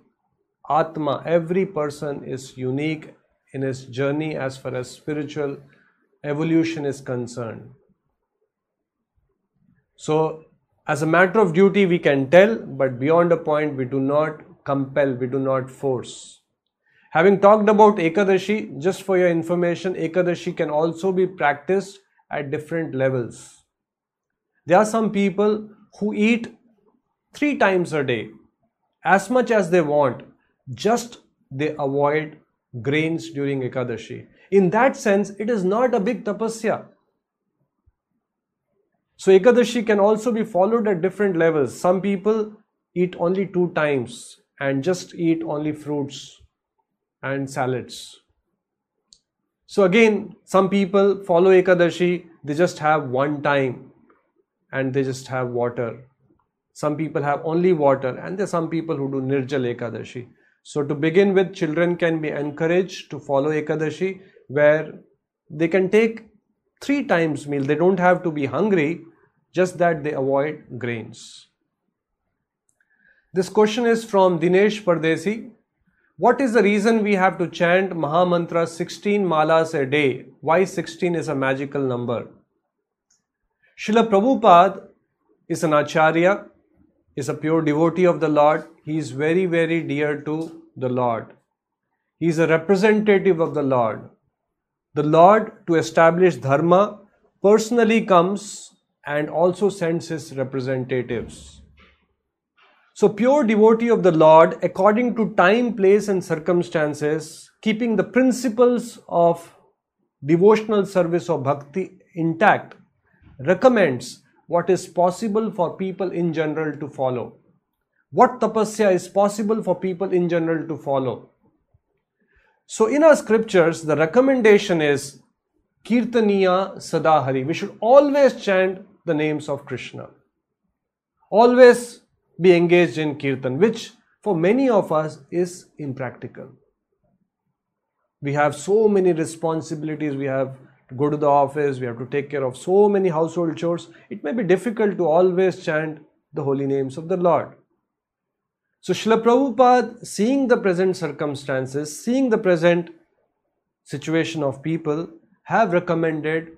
atma every person is unique in his journey as far as spiritual evolution is concerned. So as a matter of duty we can tell but beyond a point we do not compel we do not force Having talked about Ekadashi, just for your information, Ekadashi can also be practiced at different levels. There are some people who eat three times a day, as much as they want, just they avoid grains during Ekadashi. In that sense, it is not a big tapasya. So, Ekadashi can also be followed at different levels. Some people eat only two times and just eat only fruits and salads. So again, some people follow Ekadashi, they just have one time and they just have water. Some people have only water and there are some people who do Nirjal Ekadashi. So to begin with, children can be encouraged to follow Ekadashi where they can take three times meal. They don't have to be hungry, just that they avoid grains. This question is from Dinesh Pardesi. What is the reason we have to chant Mahamantra 16 malas a day? Why 16 is a magical number? Srila Prabhupada is an acharya. is a pure devotee of the Lord. He is very, very dear to the Lord. He is a representative of the Lord. The Lord, to establish Dharma, personally comes and also sends his representatives. So, pure devotee of the Lord, according to time, place, and circumstances, keeping the principles of devotional service or bhakti intact, recommends what is possible for people in general to follow. What tapasya is possible for people in general to follow. So, in our scriptures, the recommendation is Kirtaniya Sadahari. We should always chant the names of Krishna. Always be engaged in Kirtan, which for many of us is impractical. We have so many responsibilities, we have to go to the office, we have to take care of so many household chores. It may be difficult to always chant the holy names of the Lord. So, Srila Prabhupada, seeing the present circumstances, seeing the present situation of people, have recommended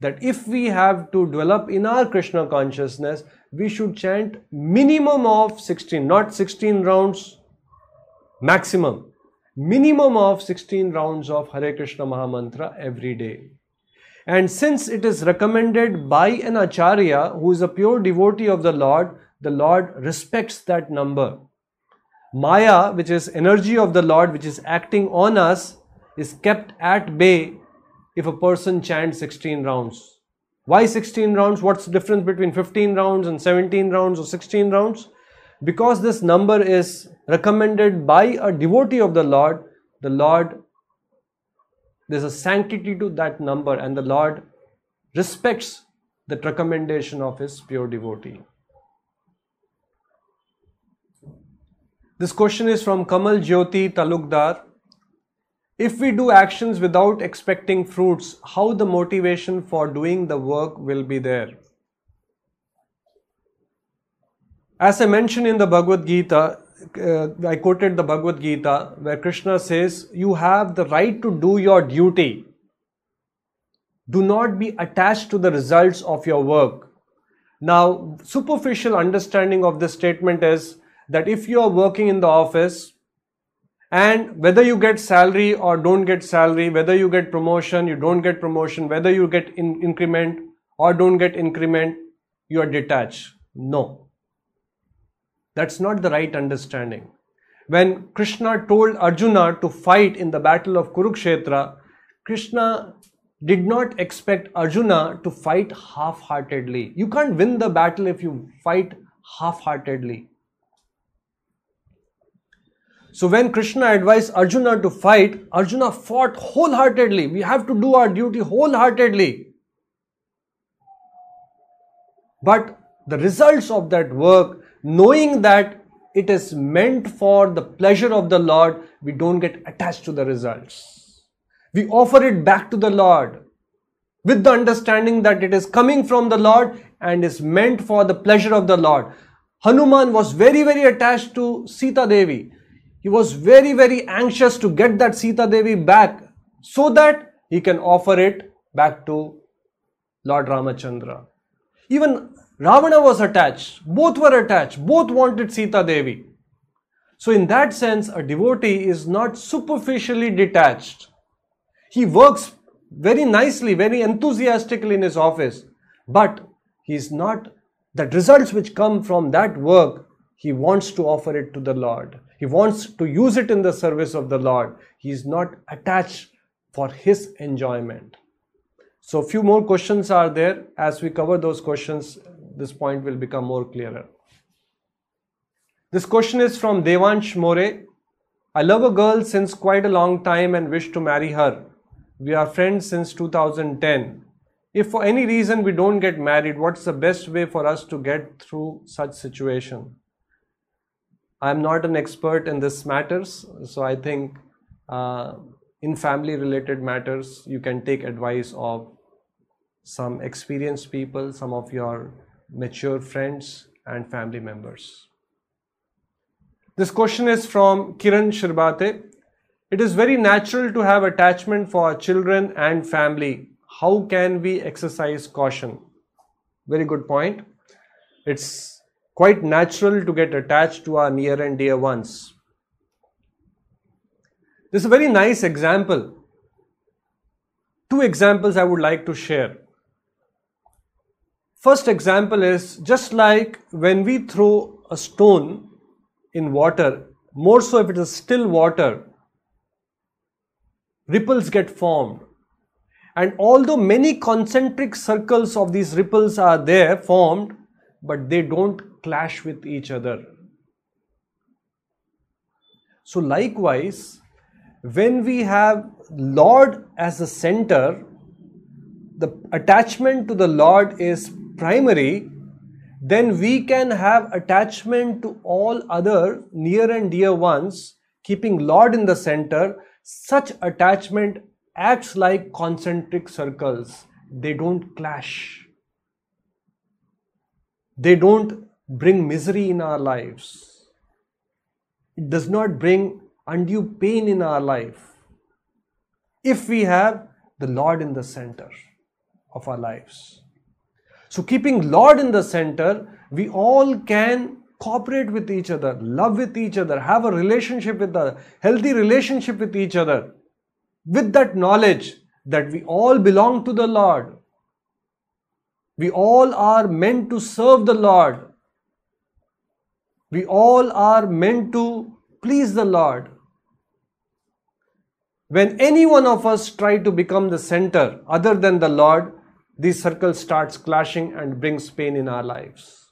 that if we have to develop in our Krishna consciousness, we should chant minimum of 16, not 16 rounds, maximum, minimum of 16 rounds of Hare Krishna Mahamantra every day. And since it is recommended by an Acharya who is a pure devotee of the Lord, the Lord respects that number. Maya, which is energy of the Lord, which is acting on us, is kept at bay if a person chants 16 rounds. Why 16 rounds? What's the difference between 15 rounds and 17 rounds or 16 rounds? Because this number is recommended by a devotee of the Lord, the Lord, there's a sanctity to that number, and the Lord respects that recommendation of his pure devotee. This question is from Kamal Jyoti Talukdar. If we do actions without expecting fruits, how the motivation for doing the work will be there? As I mentioned in the Bhagavad Gita, uh, I quoted the Bhagavad Gita where Krishna says, You have the right to do your duty. Do not be attached to the results of your work. Now, superficial understanding of this statement is that if you are working in the office and whether you get salary or don't get salary, whether you get promotion, you don't get promotion, whether you get in- increment or don't get increment, you are detached. No. That's not the right understanding. When Krishna told Arjuna to fight in the battle of Kurukshetra, Krishna did not expect Arjuna to fight half heartedly. You can't win the battle if you fight half heartedly. So when Krishna advised Arjuna to fight, Arjuna fought wholeheartedly. We have to do our duty wholeheartedly. But the results of that work, knowing that it is meant for the pleasure of the Lord, we don't get attached to the results. We offer it back to the Lord with the understanding that it is coming from the Lord and is meant for the pleasure of the Lord. Hanuman was very, very attached to Sita Devi. He was very, very anxious to get that Sita Devi back so that he can offer it back to Lord Ramachandra. Even Ravana was attached. Both were attached. Both wanted Sita Devi. So, in that sense, a devotee is not superficially detached. He works very nicely, very enthusiastically in his office, but he is not, the results which come from that work, he wants to offer it to the Lord. He wants to use it in the service of the Lord. He is not attached for his enjoyment. So, few more questions are there. As we cover those questions, this point will become more clearer. This question is from Devansh More. I love a girl since quite a long time and wish to marry her. We are friends since 2010. If for any reason we don't get married, what's the best way for us to get through such situation? I'm not an expert in this matters, so I think uh, in family related matters you can take advice of some experienced people, some of your mature friends and family members. This question is from Kiran Shirbate. It is very natural to have attachment for children and family. How can we exercise caution? Very good point. It's quite natural to get attached to our near and dear ones. This is a very nice example. Two examples I would like to share. First example is just like when we throw a stone in water, more so if it is still water, ripples get formed. And although many concentric circles of these ripples are there formed, but they don't clash with each other. So, likewise, when we have Lord as the center, the attachment to the Lord is primary, then we can have attachment to all other near and dear ones, keeping Lord in the center. Such attachment acts like concentric circles, they don't clash, they don't bring misery in our lives, it does not bring undue pain in our life if we have the Lord in the center of our lives. So, keeping Lord in the center, we all can cooperate with each other, love with each other, have a relationship with a healthy relationship with each other, with that knowledge that we all belong to the Lord. We all are meant to serve the Lord. We all are meant to please the Lord. When any one of us try to become the center other than the Lord, these circles starts clashing and brings pain in our lives.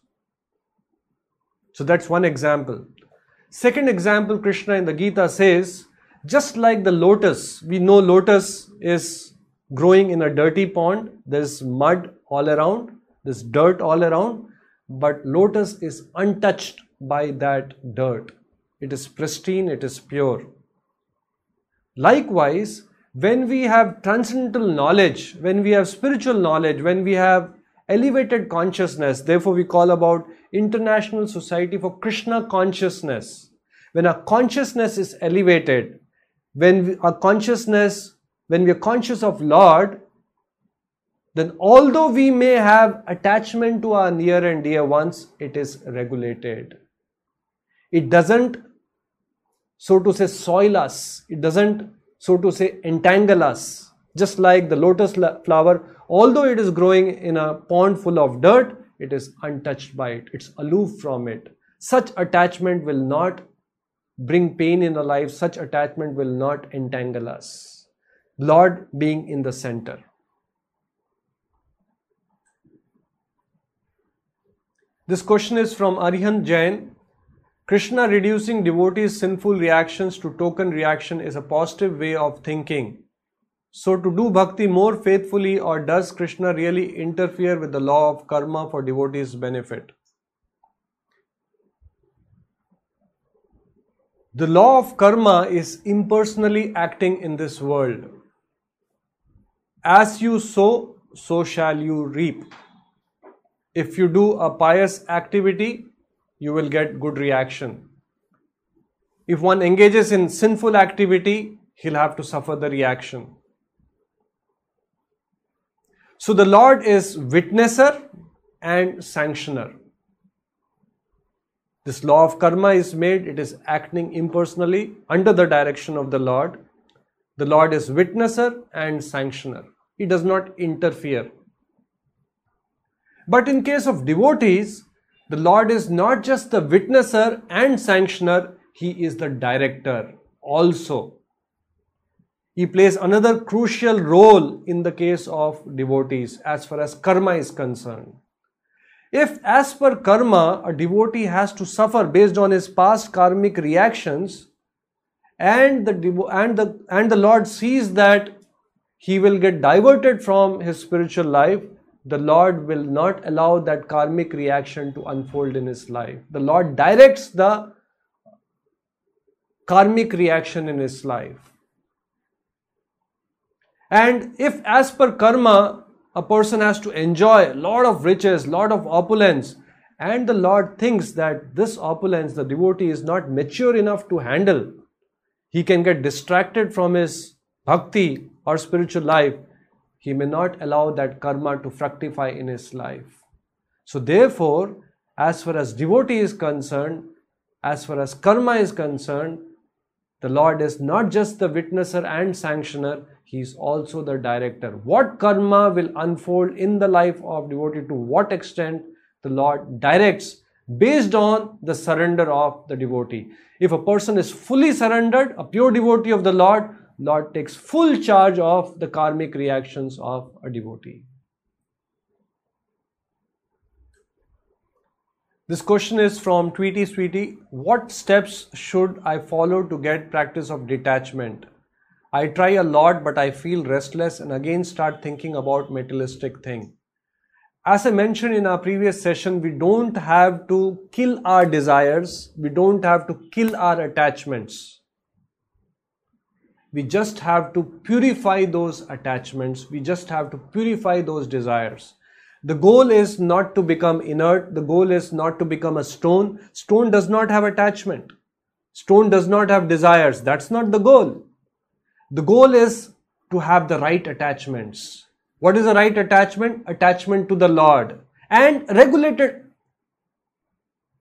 So that's one example. Second example, Krishna in the Gita says, just like the lotus, we know lotus is growing in a dirty pond, there's mud all around, there's dirt all around, but lotus is untouched by that dirt. It is pristine, it is pure. Likewise, when we have transcendental knowledge, when we have spiritual knowledge, when we have elevated consciousness, therefore we call about International Society for Krishna Consciousness. When our consciousness is elevated, when we, our consciousness, when we are conscious of Lord, then although we may have attachment to our near and dear ones, it is regulated. It doesn't so to say, soil us. It doesn't, so to say, entangle us. Just like the lotus flower, although it is growing in a pond full of dirt, it is untouched by it. It's aloof from it. Such attachment will not bring pain in our life. Such attachment will not entangle us. Lord being in the center. This question is from Arihant Jain. Krishna reducing devotees' sinful reactions to token reaction is a positive way of thinking. So, to do bhakti more faithfully, or does Krishna really interfere with the law of karma for devotees' benefit? The law of karma is impersonally acting in this world. As you sow, so shall you reap. If you do a pious activity, you will get good reaction. If one engages in sinful activity, he'll have to suffer the reaction. So the Lord is witnesser and sanctioner. This law of karma is made, it is acting impersonally under the direction of the Lord. The Lord is witnesser and sanctioner. He does not interfere. But in case of devotees, the Lord is not just the witnesser and sanctioner, He is the director also. He plays another crucial role in the case of devotees as far as karma is concerned. If, as per karma, a devotee has to suffer based on his past karmic reactions, and the and the and the Lord sees that he will get diverted from his spiritual life, the Lord will not allow that karmic reaction to unfold in his life. The Lord directs the karmic reaction in his life. And if, as per karma, a person has to enjoy a lot of riches, lot of opulence, and the Lord thinks that this opulence, the devotee is not mature enough to handle, he can get distracted from his bhakti or spiritual life he may not allow that karma to fructify in his life. So, therefore, as far as devotee is concerned, as far as karma is concerned, the Lord is not just the witnesser and sanctioner, He is also the director. What karma will unfold in the life of devotee to what extent the Lord directs based on the surrender of the devotee. If a person is fully surrendered, a pure devotee of the Lord, Lord takes full charge of the karmic reactions of a devotee. This question is from Tweety Sweetie. What steps should I follow to get practice of detachment? I try a lot, but I feel restless and again start thinking about materialistic thing. As I mentioned in our previous session, we don't have to kill our desires. We don't have to kill our attachments. We just have to purify those attachments. We just have to purify those desires. The goal is not to become inert. The goal is not to become a stone. Stone does not have attachment. Stone does not have desires. That's not the goal. The goal is to have the right attachments. What is the right attachment? Attachment to the Lord and regulated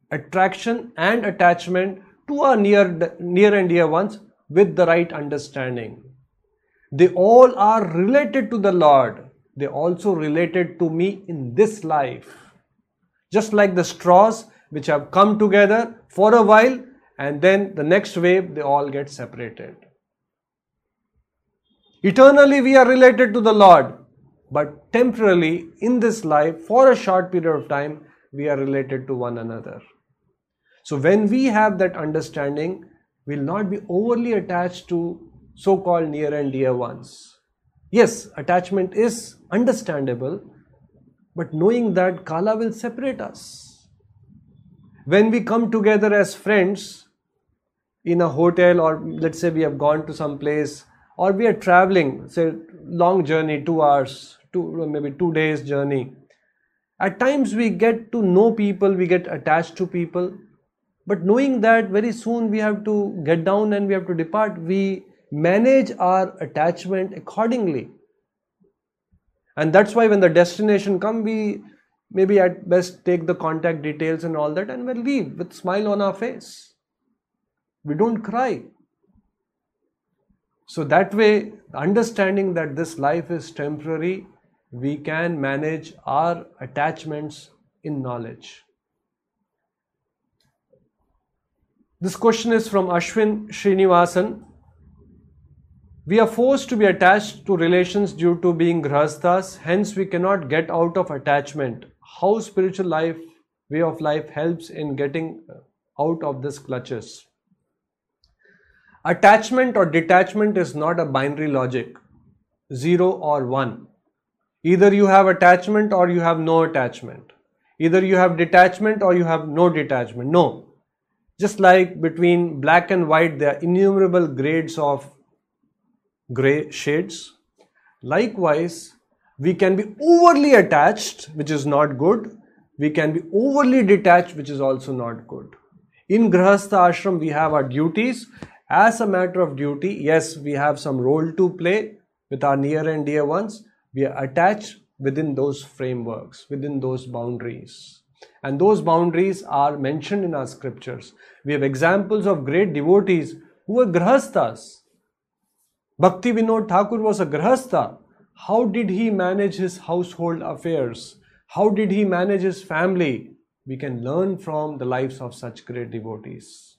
attraction and attachment to our near, near and dear ones with the right understanding. They all are related to the Lord they also related to me in this life. Just like the straws which have come together for a while and then the next wave they all get separated. Eternally we are related to the Lord, but temporarily in this life for a short period of time we are related to one another. So when we have that understanding, we'll not be overly attached to so called near and dear ones Yes, attachment is understandable, but knowing that Kala will separate us. When we come together as friends in a hotel, or let's say we have gone to some place, or we are traveling, say, long journey, two hours, two, maybe two days journey. At times we get to know people, we get attached to people, but knowing that very soon we have to get down and we have to depart, we manage our attachment accordingly. And that's why when the destination come we maybe at best take the contact details and all that and we'll leave with smile on our face. We don't cry. So that way understanding that this life is temporary we can manage our attachments in knowledge this question is from ashwin srinivasan we are forced to be attached to relations due to being grahasthas, hence we cannot get out of attachment. How spiritual life, way of life helps in getting out of this clutches? Attachment or detachment is not a binary logic, zero or one. Either you have attachment or you have no attachment. Either you have detachment or you have no detachment. No. Just like between black and white, there are innumerable grades of gray shades. Likewise, we can be overly attached, which is not good. We can be overly detached, which is also not good. In Grahastha ashram, we have our duties. As a matter of duty, yes, we have some role to play with our near and dear ones. We are attached within those frameworks, within those boundaries. And those boundaries are mentioned in our scriptures. We have examples of great devotees who were grahasthas, Bhakti Vinod Thakur was a grahastha. How did he manage his household affairs? How did he manage his family? We can learn from the lives of such great devotees.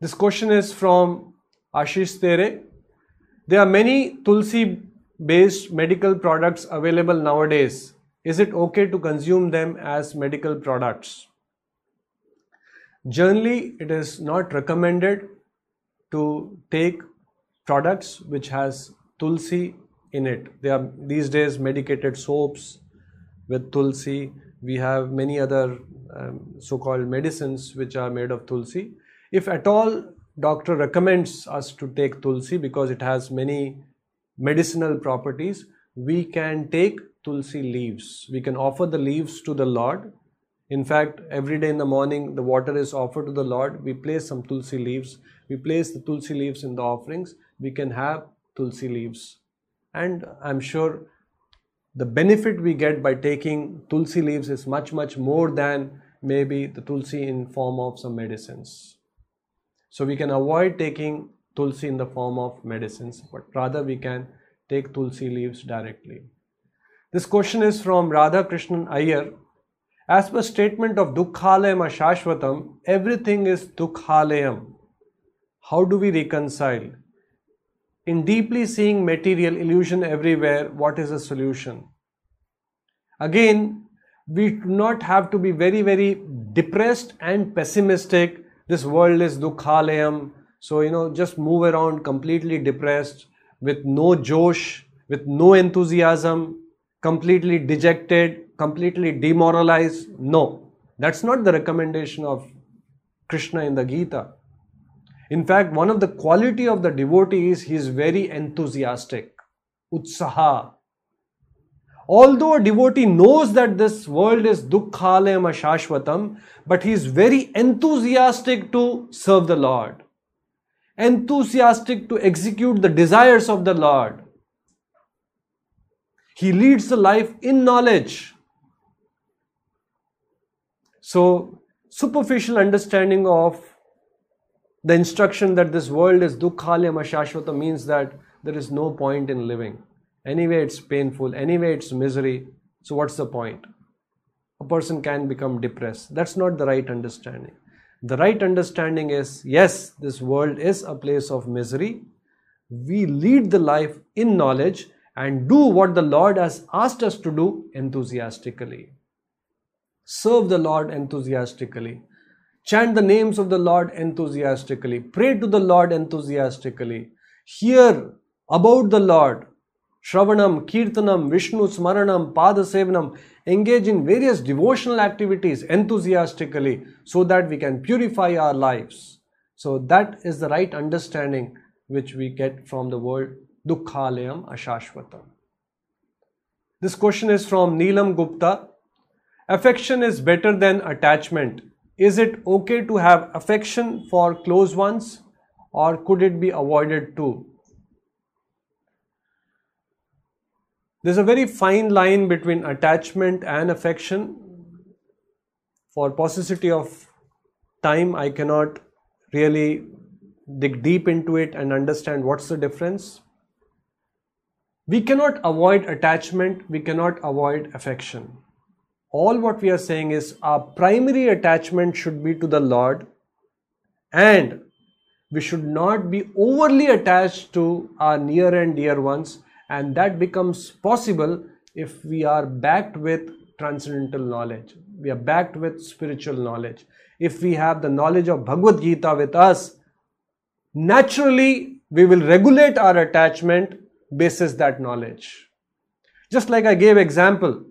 This question is from Ashish Tere. There are many Tulsi based medical products available nowadays. Is it okay to consume them as medical products? Generally, it is not recommended to take products which has tulsi in it. They are these days medicated soaps with tulsi. We have many other um, so-called medicines which are made of tulsi. If at all doctor recommends us to take tulsi because it has many medicinal properties, we can take tulsi leaves. We can offer the leaves to the Lord. In fact, every day in the morning, the water is offered to the Lord. We place some tulsi leaves. We place the tulsi leaves in the offerings we can have tulsi leaves and i'm sure the benefit we get by taking tulsi leaves is much, much more than maybe the tulsi in form of some medicines. So we can avoid taking tulsi in the form of medicines, but rather we can take tulsi leaves directly. This question is from Radha Krishnan Iyer. As per statement of Dukhalayam Ashashvatam, everything is Dukhalayam. How do we reconcile? In deeply seeing material illusion everywhere, what is the solution? Again, we do not have to be very, very depressed and pessimistic. This world is Dukhalayam. So, you know, just move around completely depressed with no josh, with no enthusiasm, completely dejected, completely demoralized. No, that's not the recommendation of Krishna in the Gita. In fact, one of the quality of the devotee is he is very enthusiastic, utsaha. Although a devotee knows that this world is dukkhalayam ashashvatam, but he is very enthusiastic to serve the Lord, enthusiastic to execute the desires of the Lord. He leads the life in knowledge. So, superficial understanding of the instruction that this world is dukkhalyam ashashvata means that there is no point in living. Anyway, it's painful. Anyway, it's misery. So, what's the point? A person can become depressed. That's not the right understanding. The right understanding is yes, this world is a place of misery. We lead the life in knowledge and do what the Lord has asked us to do enthusiastically. Serve the Lord enthusiastically. Chant the names of the Lord enthusiastically. Pray to the Lord enthusiastically. Hear about the Lord. Shravanam, Kirtanam, Vishnu Smaranam, Padasevanam. Engage in various devotional activities enthusiastically so that we can purify our lives. So, that is the right understanding which we get from the word Dukkhalayam Ashashvatam. This question is from Neelam Gupta. Affection is better than attachment. Is it okay to have affection for close ones or could it be avoided too? There's a very fine line between attachment and affection. For paucity of time, I cannot really dig deep into it and understand what's the difference. We cannot avoid attachment, we cannot avoid affection. All what we are saying is our primary attachment should be to the Lord and we should not be overly attached to our near and dear ones and that becomes possible if we are backed with transcendental knowledge we are backed with spiritual knowledge if we have the knowledge of bhagavad gita with us naturally we will regulate our attachment basis that knowledge. Just like i gave example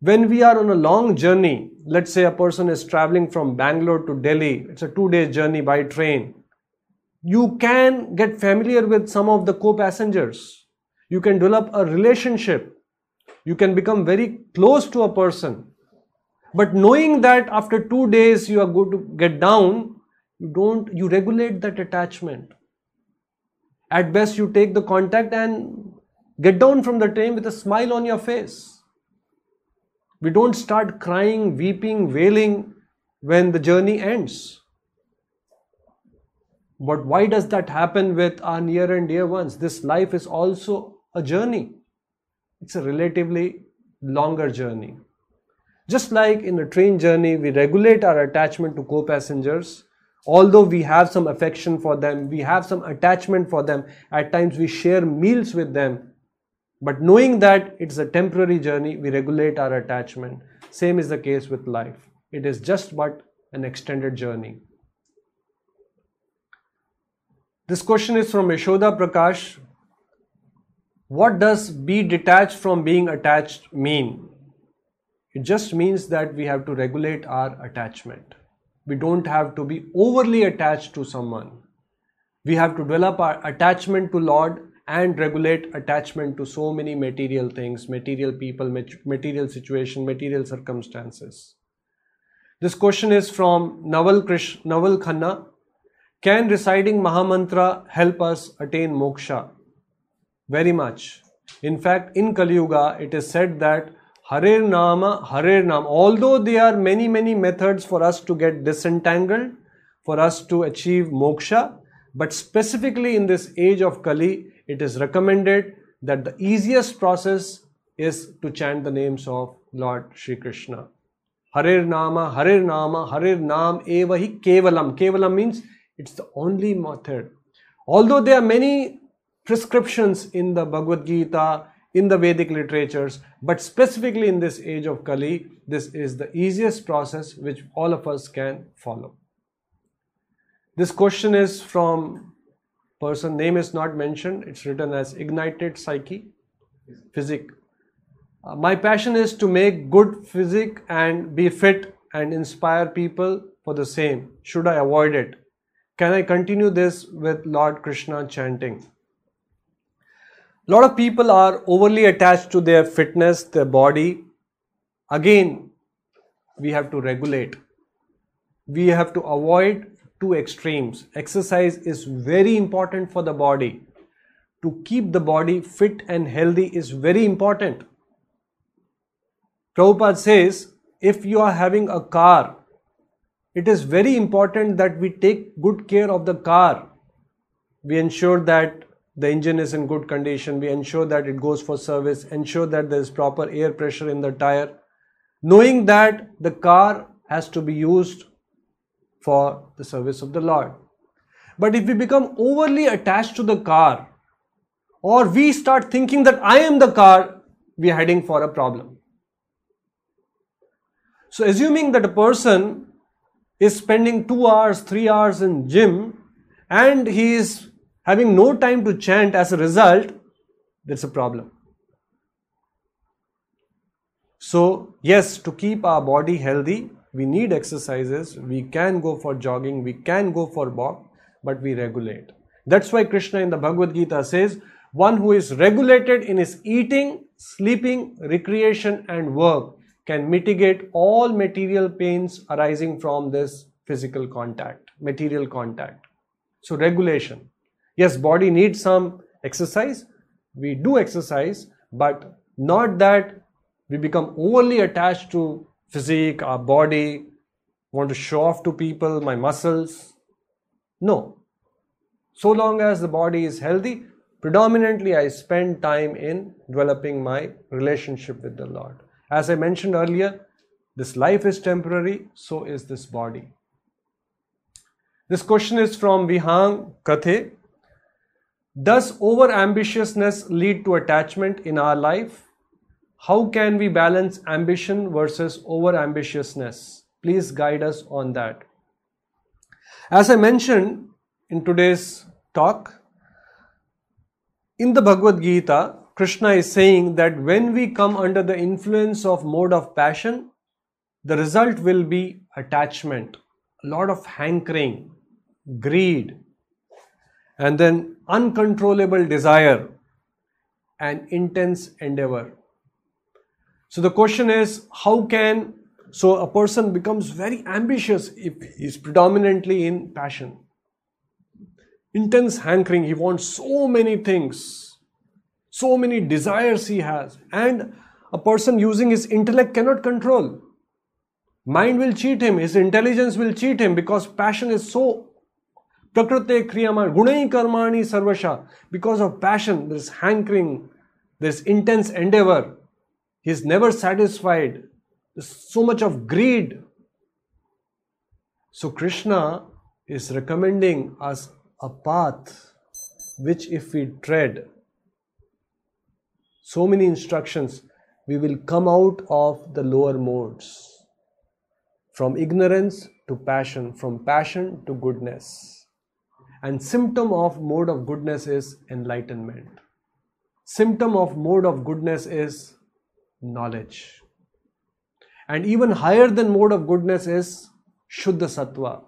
when we are on a long journey let's say a person is traveling from bangalore to delhi it's a two day journey by train you can get familiar with some of the co-passengers. You can develop a relationship. You can become very close to a person. But knowing that after 2 days you are going to get down you don't you regulate that attachment at best you take the contact and get down from the train with a smile on your face we don't start crying weeping wailing when the journey ends but why does that happen with our near and dear ones this life is also a journey. It's a relatively longer journey. Just like in a train journey, we regulate our attachment to co passengers. Although we have some affection for them, we have some attachment for them, at times we share meals with them. But knowing that it's a temporary journey, we regulate our attachment. Same is the case with life. It is just but an extended journey. This question is from Yashoda Prakash what does be detached from being attached mean? It just means that we have to regulate our attachment. We don't have to be overly attached to someone. We have to develop our attachment to Lord and regulate attachment to so many material things, material people, material situation, material circumstances. This question is from Naval, Krish, Naval Khanna. Can reciting Mahamantra help us attain moksha? very much. In fact, in Kali Yuga, it is said that Harer Nama, Harer Nam, although there are many, many methods for us to get disentangled, for us to achieve moksha, but specifically in this age of Kali, it is recommended that the easiest process is to chant the names of Lord Shri Krishna. Harer Nama, Harer Nama, Harer Nam, Evahi Kevalam. Kevalam means it's the only method. Although there are many prescriptions in the Bhagavad Gita, in the Vedic literatures, but specifically in this age of Kali, this is the easiest process which all of us can follow. This question is from person name is not mentioned. It's written as ignited psyche, physic. Uh, my passion is to make good physic and be fit and inspire people for the same. Should I avoid it? Can I continue this with Lord Krishna chanting? A lot of people are overly attached to their fitness, their body. Again, we have to regulate. We have to avoid two extremes. Exercise is very important for the body. To keep the body fit and healthy is very important. Prabhupada says if you are having a car, it is very important that we take good care of the car. We ensure that the engine is in good condition, we ensure that it goes for service, ensure that there is proper air pressure in the tire, knowing that the car has to be used for the service of the Lord. But if we become overly attached to the car, or we start thinking that I am the car, we are heading for a problem. So, assuming that a person is spending two hours, three hours in gym, and he is having no time to chant as a result, that's a problem. So, yes, to keep our body healthy, we need exercises. We can go for jogging, we can go for walk, but we regulate. That's why Krishna in the Bhagavad Gita says, one who is regulated in his eating, sleeping, recreation, and work can mitigate all material pains arising from this physical contact, material contact. So, regulation. Yes, body needs some exercise. We do exercise, but not that we become overly attached to physique, our body, want to show off to people my muscles. No. So long as the body is healthy, predominantly I spend time in developing my relationship with the Lord. As I mentioned earlier, this life is temporary, so is this body. This question is from Vihang Kathe. Does over ambitiousness lead to attachment in our life? How can we balance ambition versus over ambitiousness? Please guide us on that. As I mentioned in today's talk, in the Bhagavad Gita, Krishna is saying that when we come under the influence of mode of passion, the result will be attachment, a lot of hankering, greed, and then uncontrollable desire and intense endeavor. So the question is how can so a person becomes very ambitious if he's predominantly in passion. Intense hankering, he wants so many things, so many desires he has, and a person using his intellect cannot control. Mind will cheat him, his intelligence will cheat him because passion is so Prakrite Kriyama Gunai Karmani Sarvasha. Because of passion, there's hankering, there's intense endeavor. He is never satisfied. There's so much of greed. So Krishna is recommending us a path which if we tread, so many instructions, we will come out of the lower modes. From ignorance to passion, from passion to goodness and symptom of mode of goodness is enlightenment. Symptom of mode of goodness is knowledge. And even higher than mode of goodness is shuddha sattva.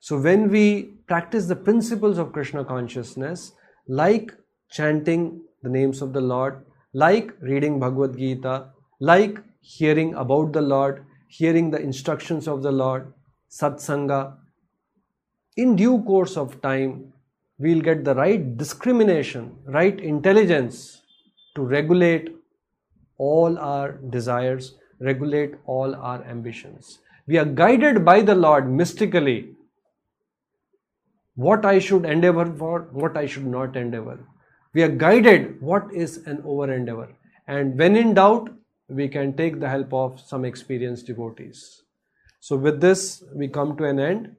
So when we practice the principles of krishna consciousness like chanting the names of the lord like reading bhagavad gita like hearing about the lord hearing the instructions of the lord satsanga in due course of time we'll get the right discrimination, right intelligence to regulate all our desires, regulate all our ambitions. We are guided by the Lord mystically what I should endeavor for, what I should not endeavor. We are guided what is an over endeavor. And when in doubt, we can take the help of some experienced devotees. So, with this, we come to an end.